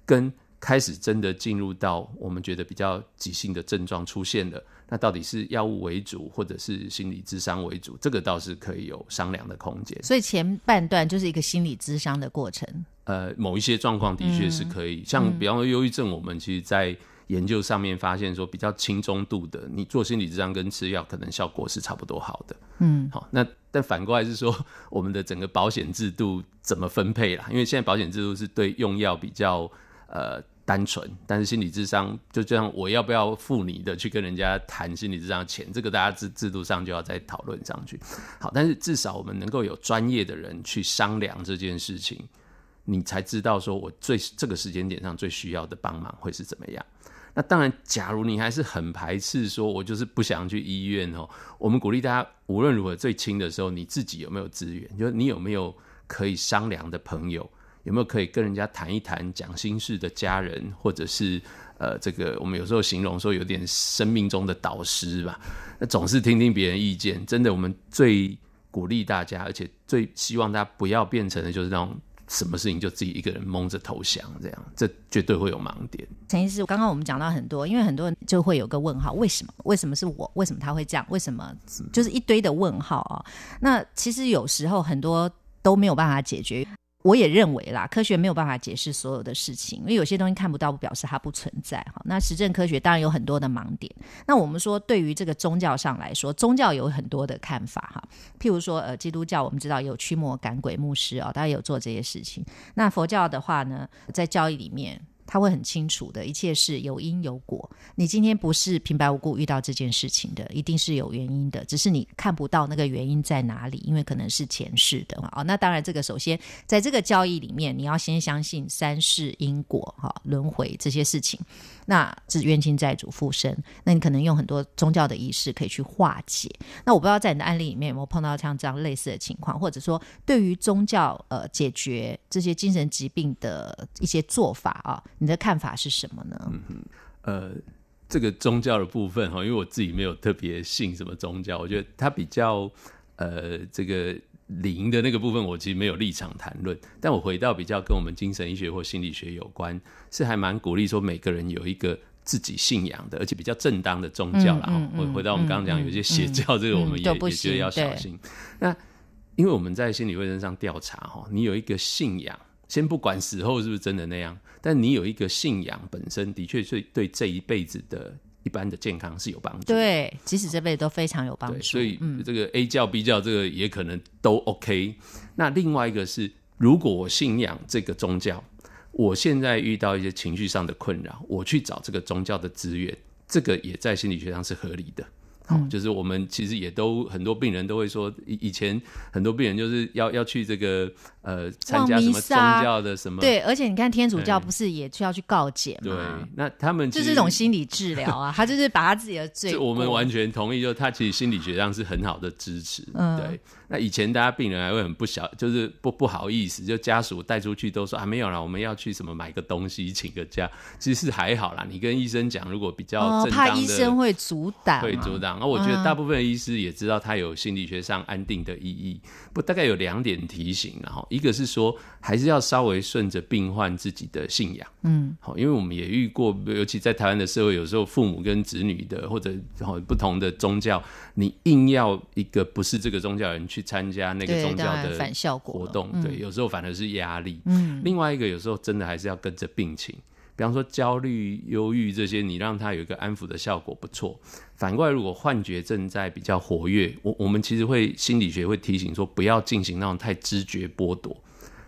跟开始真的进入到我们觉得比较急性的症状出现了。那到底是药物为主，或者是心理智商为主？这个倒是可以有商量的空间。所以前半段就是一个心理智商的过程。呃，某一些状况的确是可以，像比方说忧郁症，我们其实在研究上面发现说，比较轻中度的，你做心理智商跟吃药，可能效果是差不多好的。嗯，好，那但反过来是说，我们的整个保险制度怎么分配啦？因为现在保险制度是对用药比较呃。单纯，但是心理智商就这样，我要不要付你的去跟人家谈心理智商钱？这个大家制制度上就要再讨论上去。好，但是至少我们能够有专业的人去商量这件事情，你才知道说我最这个时间点上最需要的帮忙会是怎么样。那当然，假如你还是很排斥，说我就是不想去医院哦，我们鼓励大家无论如何最轻的时候，你自己有没有资源？就是你有没有可以商量的朋友？有没有可以跟人家谈一谈、讲心事的家人，或者是呃，这个我们有时候形容说有点生命中的导师吧？那总是听听别人意见，真的，我们最鼓励大家，而且最希望大家不要变成的就是那种什么事情就自己一个人蒙着投降，这样这绝对会有盲点。陈医师，刚刚我们讲到很多，因为很多人就会有个问号：为什么？为什么是我？为什么他会这样？为什么？就是一堆的问号啊！那其实有时候很多都没有办法解决。我也认为啦，科学没有办法解释所有的事情，因为有些东西看不到，不表示它不存在。哈，那实证科学当然有很多的盲点。那我们说，对于这个宗教上来说，宗教有很多的看法哈。譬如说，呃，基督教我们知道有驱魔赶鬼牧师哦，大家有做这些事情。那佛教的话呢，在教义里面。他会很清楚的，一切是有因有果。你今天不是平白无故遇到这件事情的，一定是有原因的，只是你看不到那个原因在哪里，因为可能是前世的啊。那当然，这个首先在这个交易里面，你要先相信三世因果、哈轮回这些事情。那是冤亲债主附身，那你可能用很多宗教的仪式可以去化解。那我不知道在你的案例里面有没有碰到像这样类似的情况，或者说对于宗教呃解决这些精神疾病的一些做法啊，你的看法是什么呢？嗯哼，呃，这个宗教的部分哈，因为我自己没有特别信什么宗教，我觉得它比较呃这个。灵的那个部分，我其实没有立场谈论。但我回到比较跟我们精神医学或心理学有关，是还蛮鼓励说每个人有一个自己信仰的，而且比较正当的宗教啦。回回到我们刚刚讲有些邪教，这个我们也也觉得要小心。那因为我们在心理卫生上调查哈，你有一个信仰，先不管死后是不是真的那样，但你有一个信仰本身的确是对这一辈子的。一般的健康是有帮助，对，即使这辈子都非常有帮助。所以，这个 A 教 B 教这个也可能都 OK。那另外一个是，如果我信仰这个宗教，我现在遇到一些情绪上的困扰，我去找这个宗教的资源，这个也在心理学上是合理的。好，就是我们其实也都很多病人都会说，以以前很多病人就是要要去这个呃参加什么宗教的什么，对，而且你看天主教不是也需要去告解吗？对，那他们就是一种心理治疗啊，他就是把他自己的罪，我们完全同意，就他其实心理学上是很好的支持，嗯对。那以前大家病人还会很不小，就是不不好意思，就家属带出去都说啊没有啦，我们要去什么买个东西，请个假，其实还好啦。你跟医生讲，如果比较怕医生会阻挡，会阻挡。那我觉得大部分医师也知道他有心理学上安定的意义。不，大概有两点提醒，然后一个是说，还是要稍微顺着病患自己的信仰，嗯，好，因为我们也遇过，尤其在台湾的社会，有时候父母跟子女的或者不同的宗教，你硬要一个不是这个宗教人去。参加那个宗教的反效果活动，对，有时候反而是压力。嗯，另外一个有时候真的还是要跟着病情，比方说焦虑、忧郁这些，你让他有一个安抚的效果不错。反过来，如果幻觉正在比较活跃，我我们其实会心理学会提醒说，不要进行那种太知觉剥夺。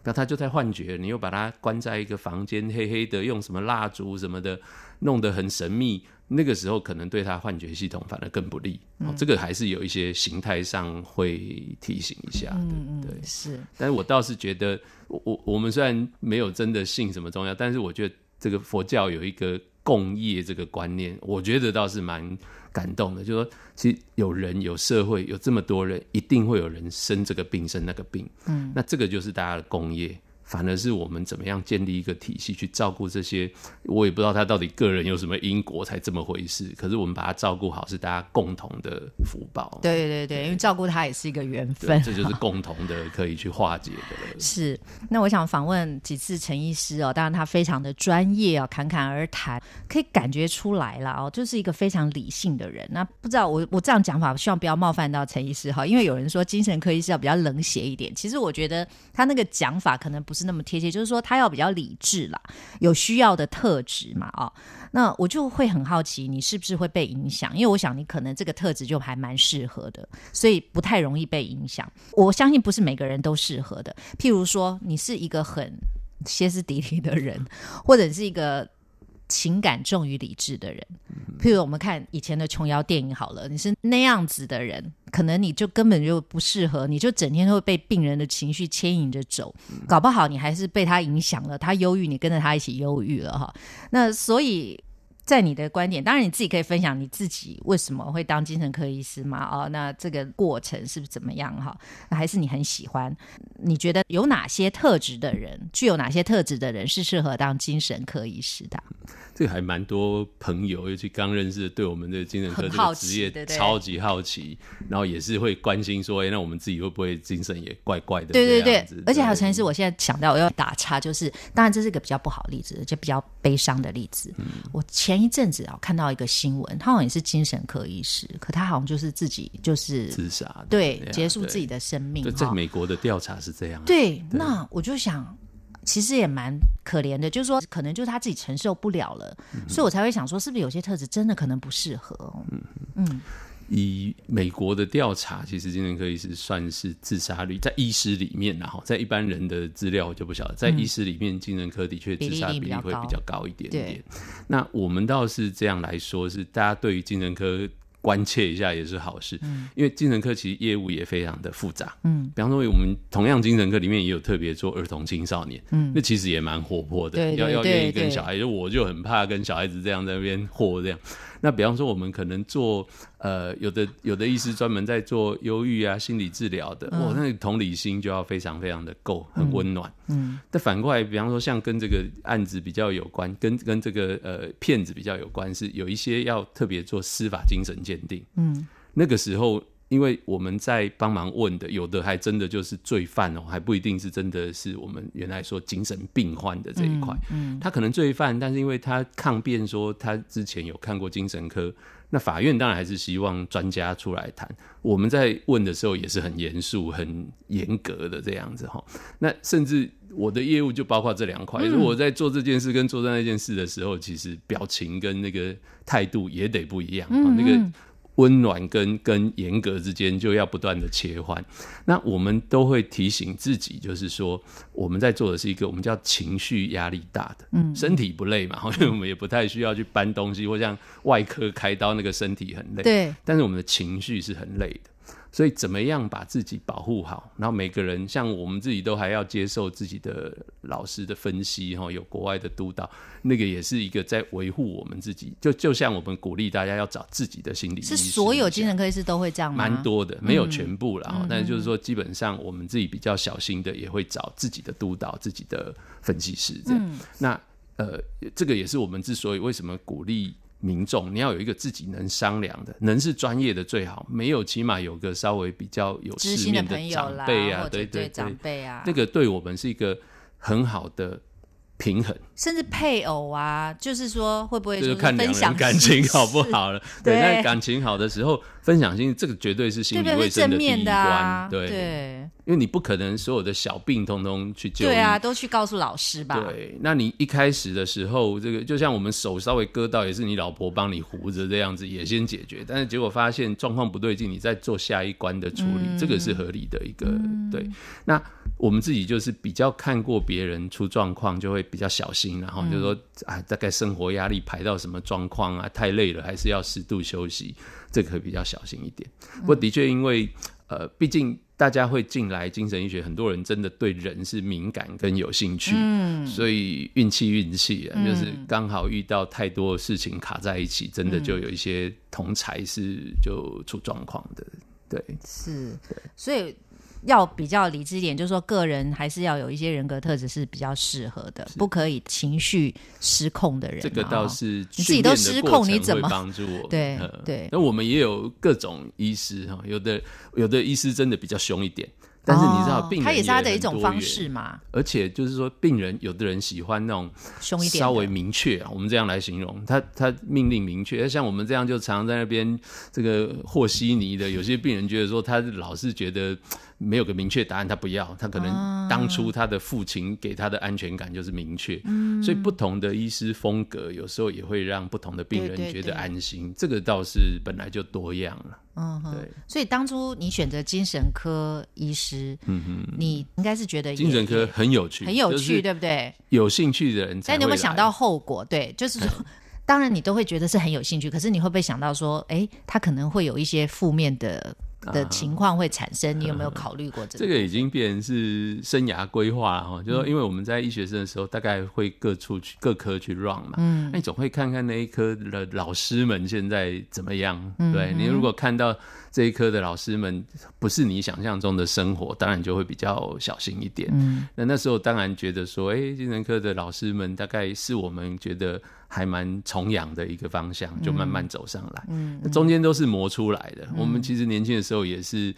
那他就在幻觉，你又把他关在一个房间，黑黑的，用什么蜡烛什么的，弄得很神秘。那个时候可能对他幻觉系统反而更不利，这个还是有一些形态上会提醒一下的，对，是。但是我倒是觉得，我我我们虽然没有真的信什么宗教，但是我觉得这个佛教有一个共业这个观念，我觉得倒是蛮感动的。就说其实有人有社会有这么多人，一定会有人生这个病生那个病，嗯，那这个就是大家的共业。反而是我们怎么样建立一个体系去照顾这些，我也不知道他到底个人有什么因果才这么回事。可是我们把他照顾好，是大家共同的福报。对对对，因为照顾他也是一个缘分，这就是共同的可以去化解的。是，那我想访问几次陈医师哦，当然他非常的专业哦，侃侃而谈，可以感觉出来了哦，就是一个非常理性的人。那不知道我我这样讲法，希望不要冒犯到陈医师哈，因为有人说精神科医师要比较冷血一点，其实我觉得他那个讲法可能不。是那么贴切，就是说他要比较理智啦，有需要的特质嘛，哦，那我就会很好奇，你是不是会被影响？因为我想你可能这个特质就还蛮适合的，所以不太容易被影响。我相信不是每个人都适合的。譬如说，你是一个很歇斯底里的人，或者是一个。情感重于理智的人，譬如我们看以前的琼瑶电影好了，你是那样子的人，可能你就根本就不适合，你就整天都会被病人的情绪牵引着走，搞不好你还是被他影响了，他忧郁，你跟着他一起忧郁了哈。那所以。在你的观点，当然你自己可以分享你自己为什么会当精神科医师吗？哦，那这个过程是不是怎么样哈？还是你很喜欢？你觉得有哪些特质的人，具有哪些特质的人是适合当精神科医师的？这个还蛮多朋友，尤其刚认识，对我们的精神科这个职业超级好奇，然后也是会关心说，哎，那我们自己会不会精神也怪怪的？对对对，而且还有陈医师，我现在想到我要打岔，就是当然这是一个比较不好例子，就比较悲伤的例子。我前一阵子啊看到一个新闻，他好像也是精神科医师，可他好像就是自己就是自杀，对，结束自己的生命。在美国的调查是这样。对，那我就想。其实也蛮可怜的，就是说，可能就是他自己承受不了了，所以我才会想说，是不是有些特质真的可能不适合？嗯嗯。以美国的调查，其实精神科医师算是自杀率在医师里面，然后在一般人的资料我就不晓得，在医师里面，精神科的确自杀比例会比较高一点点。那我们倒是这样来说，是大家对于精神科。关切一下也是好事，因为精神科其实业务也非常的复杂。嗯，比方说我们同样精神科里面也有特别做儿童青少年，嗯，那其实也蛮活泼的。要要愿意跟小孩，就我就很怕跟小孩子这样在那边活这样。那比方说，我们可能做呃，有的有的医师专门在做忧郁啊、心理治疗的，哇，那同理心就要非常非常的够，很温暖。嗯，但反过来，比方说像跟这个案子比较有关，跟跟这个呃骗子比较有关，是有一些要特别做司法精神鉴定。嗯，那个时候。因为我们在帮忙问的，有的还真的就是罪犯哦，还不一定是真的是我们原来说精神病患的这一块。嗯，他可能罪犯，但是因为他抗辩说他之前有看过精神科，那法院当然还是希望专家出来谈。我们在问的时候也是很严肃、很严格的这样子哈。那甚至我的业务就包括这两块，如果我在做这件事跟做那件事的时候，其实表情跟那个态度也得不一样。那个。温暖跟跟严格之间就要不断的切换。那我们都会提醒自己，就是说我们在做的是一个我们叫情绪压力大的，嗯，身体不累嘛，因为我们也不太需要去搬东西，或像外科开刀那个身体很累，对，但是我们的情绪是很累的。所以怎么样把自己保护好？然后每个人像我们自己都还要接受自己的老师的分析，哈，有国外的督导，那个也是一个在维护我们自己。就就像我们鼓励大家要找自己的心理医是所有精神科医师都会这样吗？蛮多的，没有全部了。但是就是说，基本上我们自己比较小心的，也会找自己的督导、自己的分析师这样。那呃，这个也是我们之所以为什么鼓励。民众，你要有一个自己能商量的，能是专业的最好，没有起码有个稍微比较有世面的长辈啊，对对长辈啊，那个对我们是一个很好的。平衡，甚至配偶啊，就是说会不会就是看两人感情好不好了？对，那感情好的时候，分享心这个绝对是心理卫生的第一关。对，因为你不可能所有的小病通通去救，对啊，都去告诉老师吧。对，那你一开始的时候，这个就像我们手稍微割到，也是你老婆帮你糊着这样子，也先解决。但是结果发现状况不对劲，你再做下一关的处理，这个是合理的一个对。那我们自己就是比较看过别人出状况，就会比较小心，然后就说啊，大概生活压力排到什么状况啊，太累了，还是要适度休息，这个比较小心一点。不过的确，因为呃，毕竟大家会进来精神医学，很多人真的对人是敏感跟有兴趣，嗯，所以运气运气啊，就是刚好遇到太多事情卡在一起，真的就有一些同才是就出状况的，对，是，所以。要比较理智一点，就是说个人还是要有一些人格特质是比较适合的，不可以情绪失控的人。这个倒是你自己都失控，你怎么帮助我？对对。那我们也有各种医师哈，有的有的医师真的比较凶一点。但是你知道，病人他也是他的一种方式嘛。而且就是说，病人有的人喜欢那种凶一点、稍微明确啊。我们这样来形容，他他命令明确。像我们这样就常常在那边这个和稀泥的。有些病人觉得说，他老是觉得没有个明确答案，他不要。他可能当初他的父亲给他的安全感就是明确。嗯。所以不同的医师风格，有时候也会让不同的病人觉得安心。这个倒是本来就多样了。嗯，对，所以当初你选择精神科医师，嗯哼，你应该是觉得精神科很有趣，很有趣，对不对？有兴趣的人，但你有没有想到后果，对，就是说，当然你都会觉得是很有兴趣，可是你会不会想到说，哎，他可能会有一些负面的？的情况会产生，你有没有考虑过这个？这个已经变成是生涯规划了哈，就说因为我们在医学生的时候，大概会各处去各科去 run 嘛，嗯，那你总会看看那一科的老师们现在怎么样，对你如果看到这一科的老师们不是你想象中的生活，当然就会比较小心一点。嗯，那那时候当然觉得说，哎，精神科的老师们大概是我们觉得。还蛮崇仰的一个方向，就慢慢走上来。嗯，那中间都是磨出来的。我们其实年轻的时候也是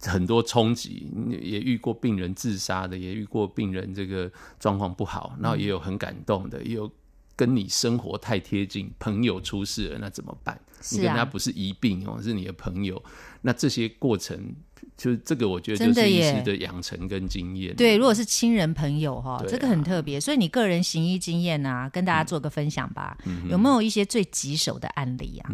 很多冲击，也遇过病人自杀的，也遇过病人这个状况不好，然后也有很感动的，也有跟你生活太贴近，朋友出事了，那怎么办？你跟他不是一病哦，是你的朋友。那这些过程。就这个，我觉得就是医师的养成跟经验。对，如果是亲人朋友哈，这个很特别。所以你个人行医经验啊，跟大家做个分享吧。有没有一些最棘手的案例啊？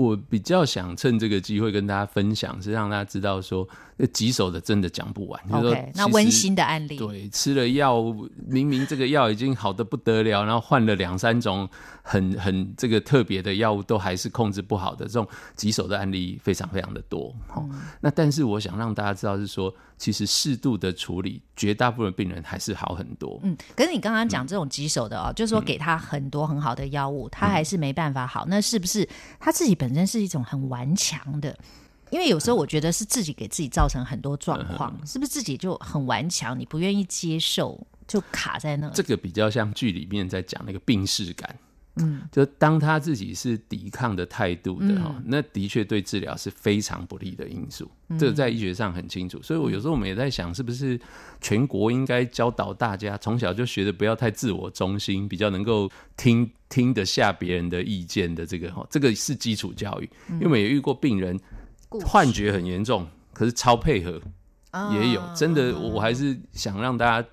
我比较想趁这个机会跟大家分享，是让大家知道说，那棘手的真的讲不完。OK，那温馨的案例，对，吃了药，明明这个药已经好的不得了，然后换了两三种很很这个特别的药物，都还是控制不好的这种棘手的案例非常非常的多。好，那但是我想让大家知道是说。其实适度的处理，绝大部分病人还是好很多。嗯，可是你刚刚讲这种棘手的哦，就是说给他很多很好的药物，他还是没办法好，那是不是他自己本身是一种很顽强的？因为有时候我觉得是自己给自己造成很多状况，是不是自己就很顽强？你不愿意接受，就卡在那。这个比较像剧里面在讲那个病逝感。嗯，就当他自己是抵抗的态度的哈，那的确对治疗是非常不利的因素。这个在医学上很清楚，所以我有时候我们也在想，是不是全国应该教导大家从小就学的不要太自我中心，比较能够听听得下别人的意见的这个哈，这个是基础教育。因为我们也遇过病人幻觉很严重，可是超配合也有，真的我还是想让大家。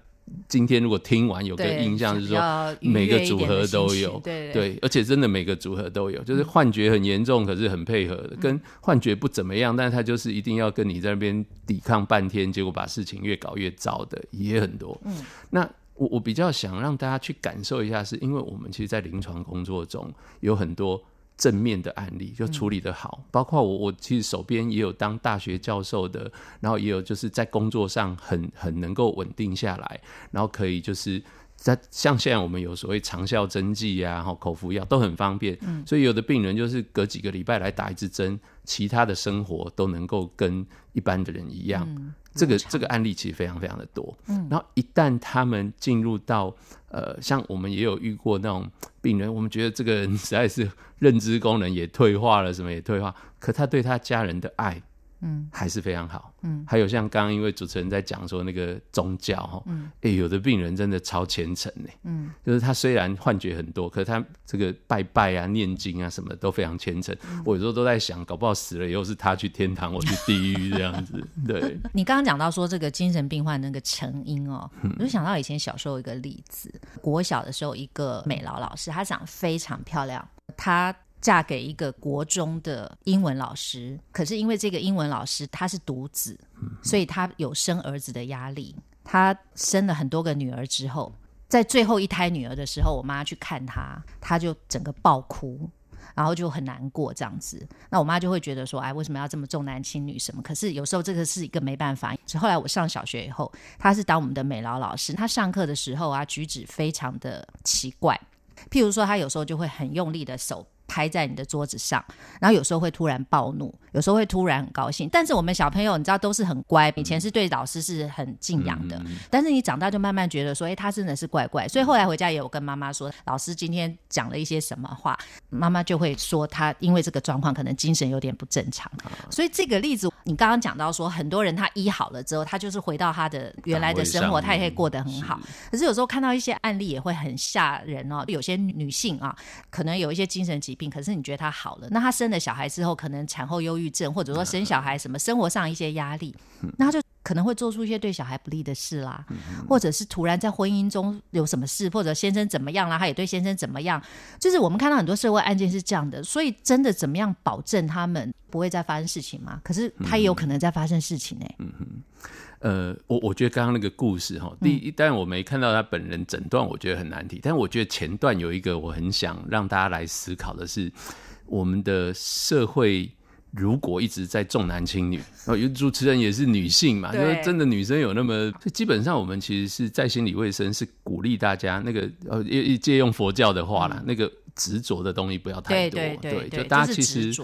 今天如果听完有个印象是说每个组合都有，对，而且真的每个组合都有，就是幻觉很严重，可是很配合的，跟幻觉不怎么样，但是他就是一定要跟你在那边抵抗半天，结果把事情越搞越糟的也很多。嗯，那我我比较想让大家去感受一下，是因为我们其实，在临床工作中有很多。正面的案例就处理的好，包括我，我其实手边也有当大学教授的，然后也有就是在工作上很很能够稳定下来，然后可以就是在像现在我们有所谓长效针剂啊，然后口服药都很方便，所以有的病人就是隔几个礼拜来打一支针，其他的生活都能够跟一般的人一样。这个这个案例其实非常非常的多，然后一旦他们进入到呃，像我们也有遇过那种病人，我们觉得这个人实在是 认知功能也退化了，什么也退化，可他对他家人的爱，嗯，还是非常好，嗯，还有像刚刚因为主持人在讲说那个宗教哈，嗯，哎，有的病人真的超虔诚呢，嗯，就是他虽然幻觉很多，可是他这个拜拜啊、念经啊什么都非常虔诚。我有时候都在想，搞不好死了以后是他去天堂，我去地狱这样子，对，你刚刚讲到说这个精神病患那个成因哦，嗯。我就想到以前小时候一个例子，国小的时候一个美劳老师，她长非常漂亮，她嫁给一个国中的英文老师，可是因为这个英文老师她是独子，所以她有生儿子的压力，她生了很多个女儿之后。在最后一胎女儿的时候，我妈去看她，她就整个爆哭，然后就很难过这样子。那我妈就会觉得说，哎，为什么要这么重男轻女什么？可是有时候这个是一个没办法。后来我上小学以后，她是当我们的美劳老师，她上课的时候啊，举止非常的奇怪。譬如说，她有时候就会很用力的手拍在你的桌子上，然后有时候会突然暴怒，有时候会突然很高兴。但是我们小朋友，你知道都是很乖，以前是对老师是很敬仰的，但是你长大就慢慢觉得说，哎，他真的是怪怪。所以后来回家也有跟妈妈说，老师今天讲了一些什么话，妈妈就会说他因为这个状况可能精神有点不正常。所以这个例子，你刚刚讲到说，很多人他医好了之后，他就是回到他的原来的生活，他也可以过得很好。可是有时候看到一些案例也会很吓人哦，有些女性啊，可能有一些精神疾病，可是你觉得他好了，那他生了小孩之后，可能产后忧郁症，或者说生小孩什么生活上一些压力，那他就可能会做出一些对小孩不利的事啦，或者是突然在婚姻中有什么事，或者先生怎么样啦，他也对先生怎么样，就是我们看到很多社会案件是这样的，所以真的怎么样保证他们不会再发生事情吗？可是他也有可能在发生事情呢、呃，我我觉得刚刚那个故事哈，第一，但我没看到他本人整段，我觉得很难题。但我觉得前段有一个我很想让大家来思考的是，我们的社会如果一直在重男轻女，哦，有主持人也是女性嘛，就真的女生有那么，基本上我们其实是在心理卫生是鼓励大家那个呃，借借用佛教的话啦，那个执着的东西不要太对多，对对对，就大家是其实。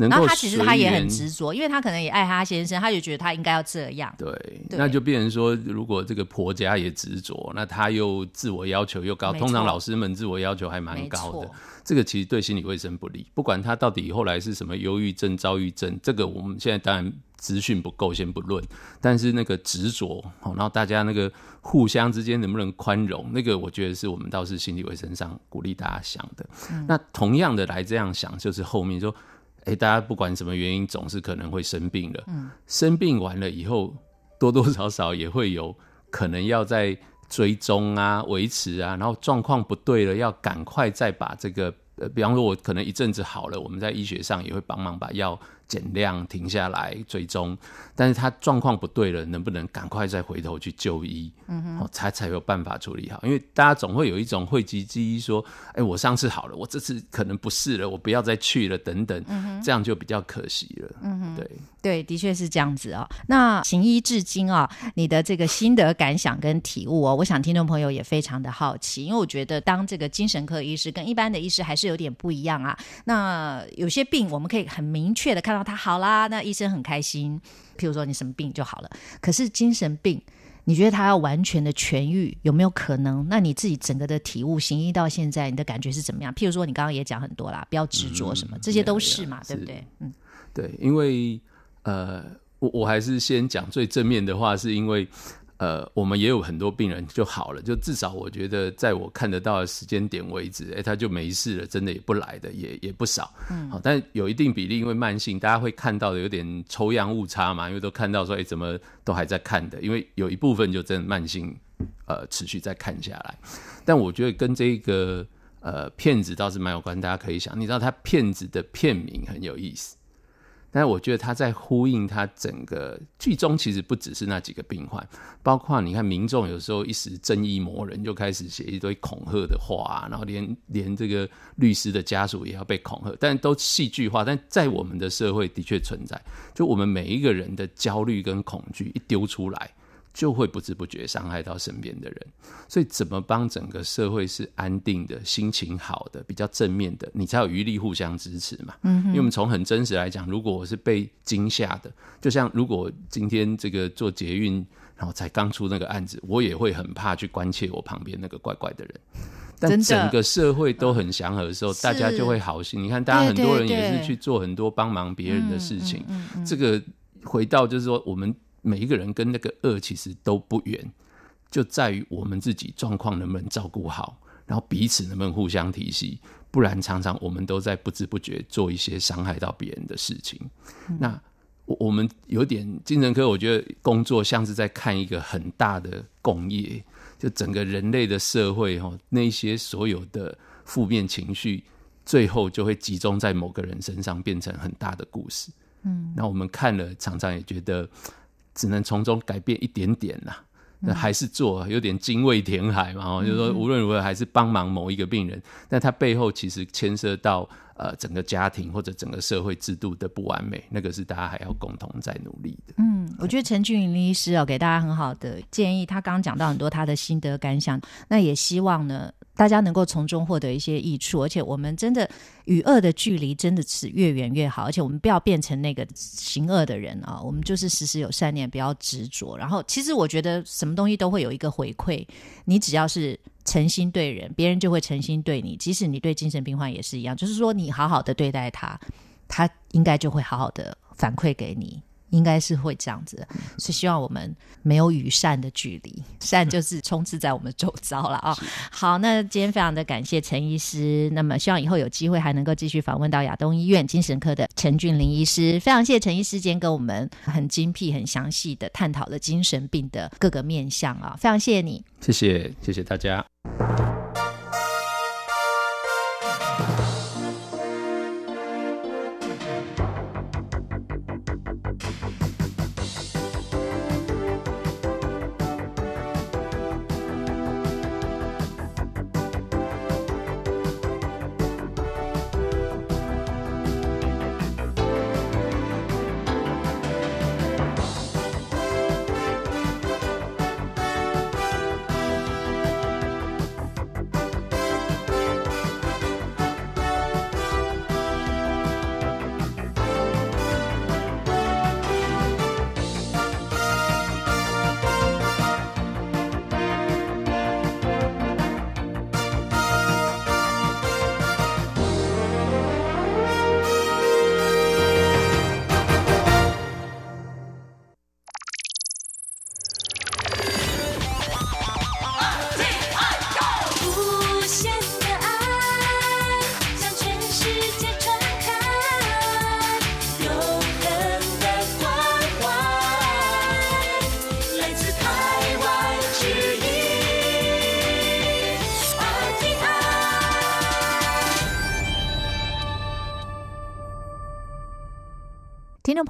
能够然后他其实他也很执着，因为他可能也爱他先生，他就觉得他应该要这样。对，对那就变成说，如果这个婆家也执着，那他又自我要求又高，通常老师们自我要求还蛮高的错，这个其实对心理卫生不利。不管他到底后来是什么忧郁症、躁郁症，这个我们现在当然资讯不够，先不论。但是那个执着，好，然后大家那个互相之间能不能宽容，那个我觉得是我们倒是心理卫生上鼓励大家想的。那同样的来这样想，就是后面说。哎，大家不管什么原因，总是可能会生病了。嗯，生病完了以后，多多少少也会有可能要在追踪啊、维持啊，然后状况不对了，要赶快再把这个呃，比方说我可能一阵子好了，我们在医学上也会帮忙把药减量、停下来追踪。但是他状况不对了，能不能赶快再回头去就医？嗯哼，才才有办法处理好。因为大家总会有一种讳疾忌医，说，哎，我上次好了，我这次可能不是了，我不要再去了，等等，嗯这样就比较可惜了。嗯哼，对。对，的确是这样子哦。那行医至今啊、你的这个心得感想跟体悟哦，我想听众朋友也非常的好奇，因为我觉得当这个精神科医师跟一般的医师还是有点不一样啊。那有些病我们可以很明确的看到他好啦，那医生很开心。譬如说你什么病就好了，可是精神病。你觉得他要完全的痊愈有没有可能？那你自己整个的体悟，行医到现在，你的感觉是怎么样？譬如说，你刚刚也讲很多啦，不要执着什么，这些都是嘛，对不对？嗯，对，因为呃，我我还是先讲最正面的话，是因为呃，我们也有很多病人就好了，就至少我觉得在我看得到的时间点为止，哎，他就没事了，真的也不来的也也不少，嗯，好，但有一定比例，因为慢性，大家会看到的有点抽样误差嘛，因为都看到说，哎，怎么都还在看的，因为有一部分就真的慢性。呃持续在看下来。但我觉得跟这个呃骗子倒是蛮有关，大家可以想，你知道他骗子的片名很有意思。但是我觉得他在呼应他整个剧中，其实不只是那几个病患，包括你看民众有时候一时正义魔人就开始写一堆恐吓的话，然后连连这个律师的家属也要被恐吓，但都戏剧化。但在我们的社会的确存在，就我们每一个人的焦虑跟恐惧一丢出来。就会不知不觉伤害到身边的人，所以怎么帮整个社会是安定的、心情好的、比较正面的，你才有余力互相支持嘛。嗯，因为我们从很真实来讲，如果我是被惊吓的，就像如果今天这个做捷运，然后才刚出那个案子，我也会很怕去关切我旁边那个怪怪的人。但整个社会都很祥和的时候，大家就会好心。你看，大家很多人也是去做很多帮忙别人的事情。这个回到就是说我们。每一个人跟那个恶其实都不远，就在于我们自己状况能不能照顾好，然后彼此能不能互相提携，不然常常我们都在不知不觉做一些伤害到别人的事情。那我我们有点精神科，我觉得工作像是在看一个很大的工业，就整个人类的社会哈，那些所有的负面情绪，最后就会集中在某个人身上，变成很大的故事。嗯，那我们看了，常常也觉得。只能从中改变一点点啦，那还是做有点精卫填海嘛，哦，就是说无论如何还是帮忙某一个病人，但他背后其实牵涉到呃整个家庭或者整个社会制度的不完美，那个是大家还要共同在努力的。嗯，我觉得陈俊林医师哦给大家很好的建议，他刚刚讲到很多他的心得感想，那也希望呢。大家能够从中获得一些益处，而且我们真的与恶的距离真的是越远越好，而且我们不要变成那个行恶的人啊，我们就是时时有善念，不要执着。然后，其实我觉得什么东西都会有一个回馈，你只要是诚心对人，别人就会诚心对你。即使你对精神病患也是一样，就是说你好好的对待他，他应该就会好好的反馈给你。应该是会这样子，所以希望我们没有与善的距离，善就是充斥在我们周遭了啊。好，那今天非常的感谢陈医师，那么希望以后有机会还能够继续访问到亚东医院精神科的陈俊林医师。非常谢谢陈医师今天跟我们很精辟、很详细的探讨了精神病的各个面向啊，非常谢谢你，谢谢谢谢大家。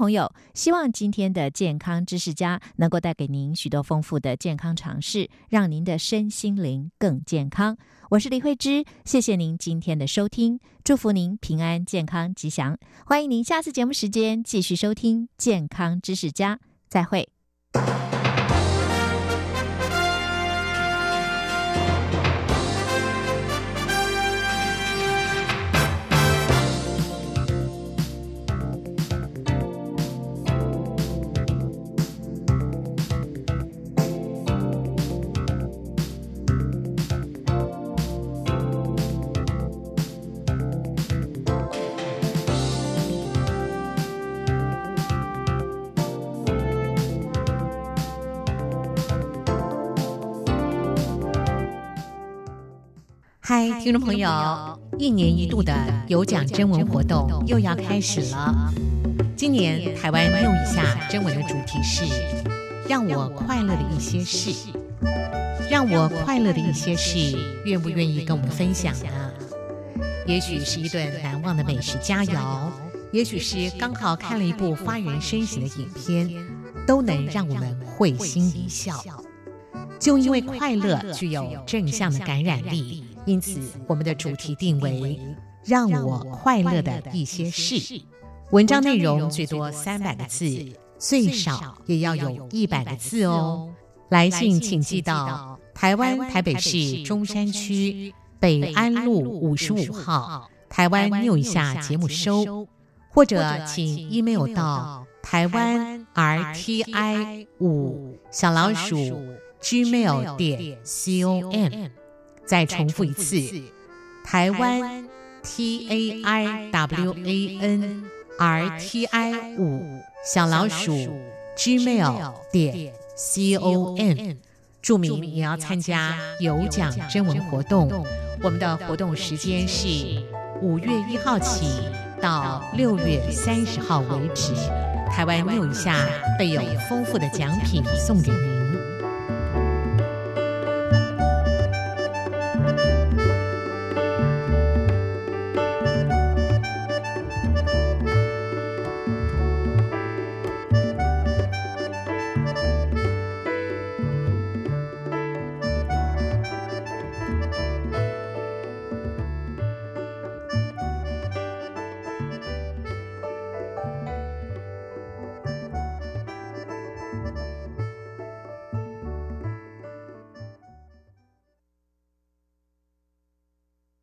朋友，希望今天的健康知识家能够带给您许多丰富的健康常识，让您的身心灵更健康。我是李慧芝，谢谢您今天的收听，祝福您平安、健康、吉祥。欢迎您下次节目时间继续收听健康知识家，再会。嗨，听众朋友，一年一度的有奖征文活动又要开始了。今年台湾又一下征文的主题是“让我快乐的一些事”。让我快乐的一些事，愿不愿意跟我们分享呢？也许是一顿难忘的美食佳肴，也许是刚好看了一部发人深省的影片，都能让我们会心一笑。就因为快乐具有正向的感染力，因此我们的主题定为“让我快乐的一些事”。文章内容最多三百个字，最少也要有一百个字哦。来信请寄到台湾台北市中山区北安路五十五号台湾 new 一下节目收，或者请 email 到台湾 rti 五小老鼠 gmail 点 com。再重复一次，台湾 t a i w a n r t i 五小老鼠 gmail 点。C O M 注明你要参加有奖征文活动。我们的活动时间是五月一号起到六月三十号为止。台湾六以下备有丰富的奖品送给您。